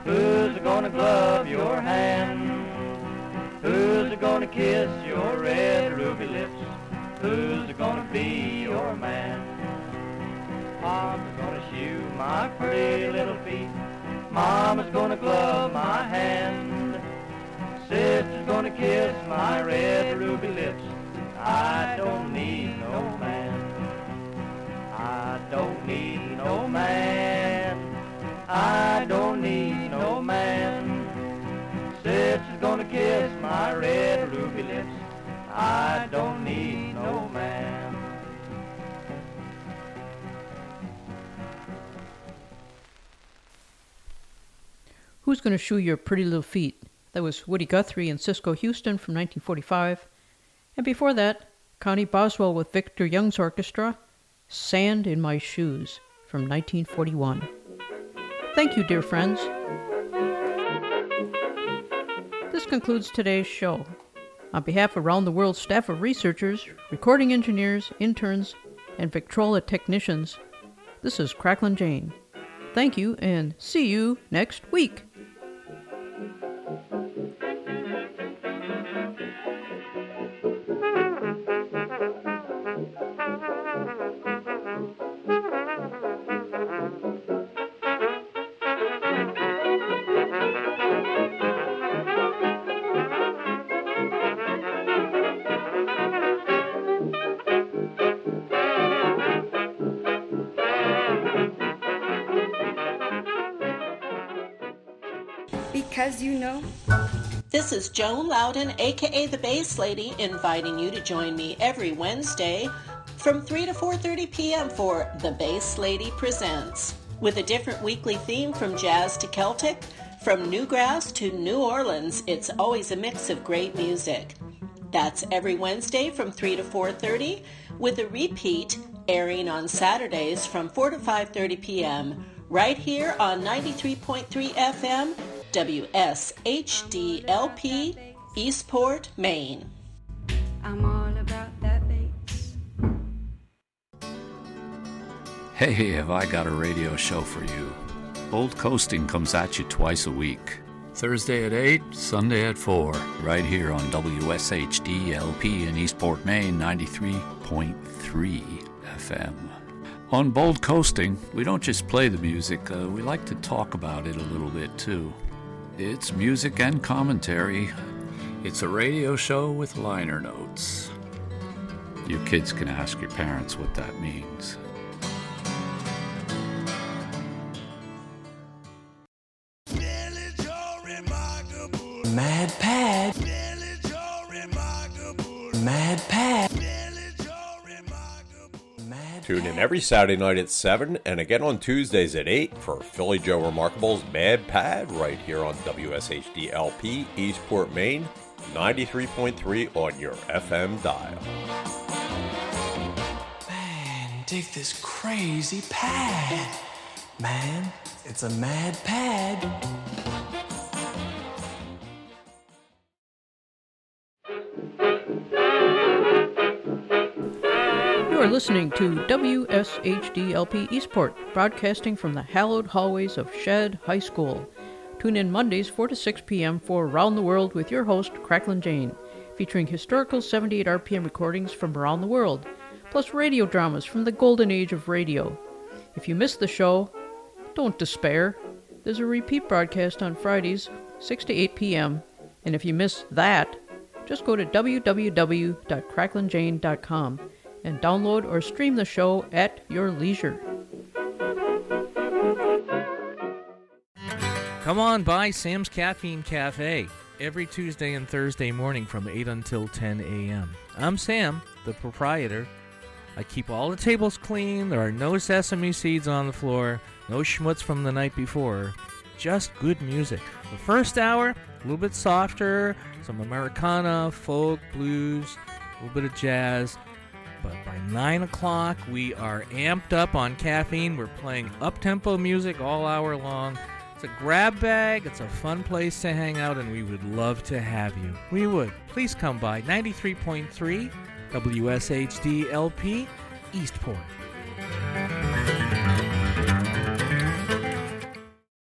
Who's gonna glove your hand? Who's gonna kiss your red ruby lips? Who's gonna be your man? Papa's gonna shoe my pretty little feet. Mama's gonna glove my hand. Sister's gonna kiss my red ruby lips. I don't need no man. I don't need no man. I don't need no man. Sister's gonna kiss my red ruby lips. I don't need no man. Who's Gonna Shoe Your Pretty Little Feet? That was Woody Guthrie and Cisco Houston from 1945. And before that, Connie Boswell with Victor Young's orchestra, Sand in My Shoes from 1941. Thank you, dear friends. This concludes today's show. On behalf of Around the World staff of researchers, recording engineers, interns, and Victrola technicians, this is Cracklin' Jane. Thank you, and see you next week. This is Joan Loudon, aka the Bass Lady, inviting you to join me every Wednesday from 3 to 4:30 p.m. for The Bass Lady Presents, with a different weekly theme from jazz to Celtic, from Newgrass to New Orleans. It's always a mix of great music. That's every Wednesday from 3 to 4:30 with a repeat airing on Saturdays from 4 to 5:30 p.m. right here on 93.3 FM WSHDLP Eastport, Maine. I'm all about that bass. Hey, have I got a radio show for you? Bold Coasting comes at you twice a week. Thursday at 8, Sunday at 4, right here on WSHDLP in Eastport, Maine, 93.3 FM. On Bold Coasting, we don't just play the music, uh, we like to talk about it a little bit too. It's music and commentary. It's a radio show with liner notes. You kids can ask your parents what that means. Tune in every Saturday night at 7 and again on Tuesdays at 8 for Philly Joe Remarkable's Mad Pad right here on WSHD LP, Eastport, Maine, 93.3 on your FM dial. Man, dig this crazy pad. Man, it's a mad pad. You are listening to WSHDLP Eastport, broadcasting from the hallowed hallways of Shead High School. Tune in Mondays 4 to 6 p.m. for Around the World with your host, Cracklin Jane, featuring historical 78 RPM recordings from around the world, plus radio dramas from the golden age of radio. If you missed the show, don't despair. There's a repeat broadcast on Fridays, 6 to 8 p.m., and if you miss that, just go to www.cracklinjane.com and download or stream the show at your leisure. Come on by Sam's Caffeine Cafe every Tuesday and Thursday morning from 8 until 10 a.m. I'm Sam, the proprietor. I keep all the tables clean. There are no sesame seeds on the floor, no schmutz from the night before. Just good music. The first hour, a little bit softer, some Americana, folk, blues, a little bit of jazz. But by 9 o'clock, we are amped up on caffeine. We're playing up tempo music all hour long. It's a grab bag, it's a fun place to hang out, and we would love to have you. We would. Please come by 93.3 WSHD LP, Eastport.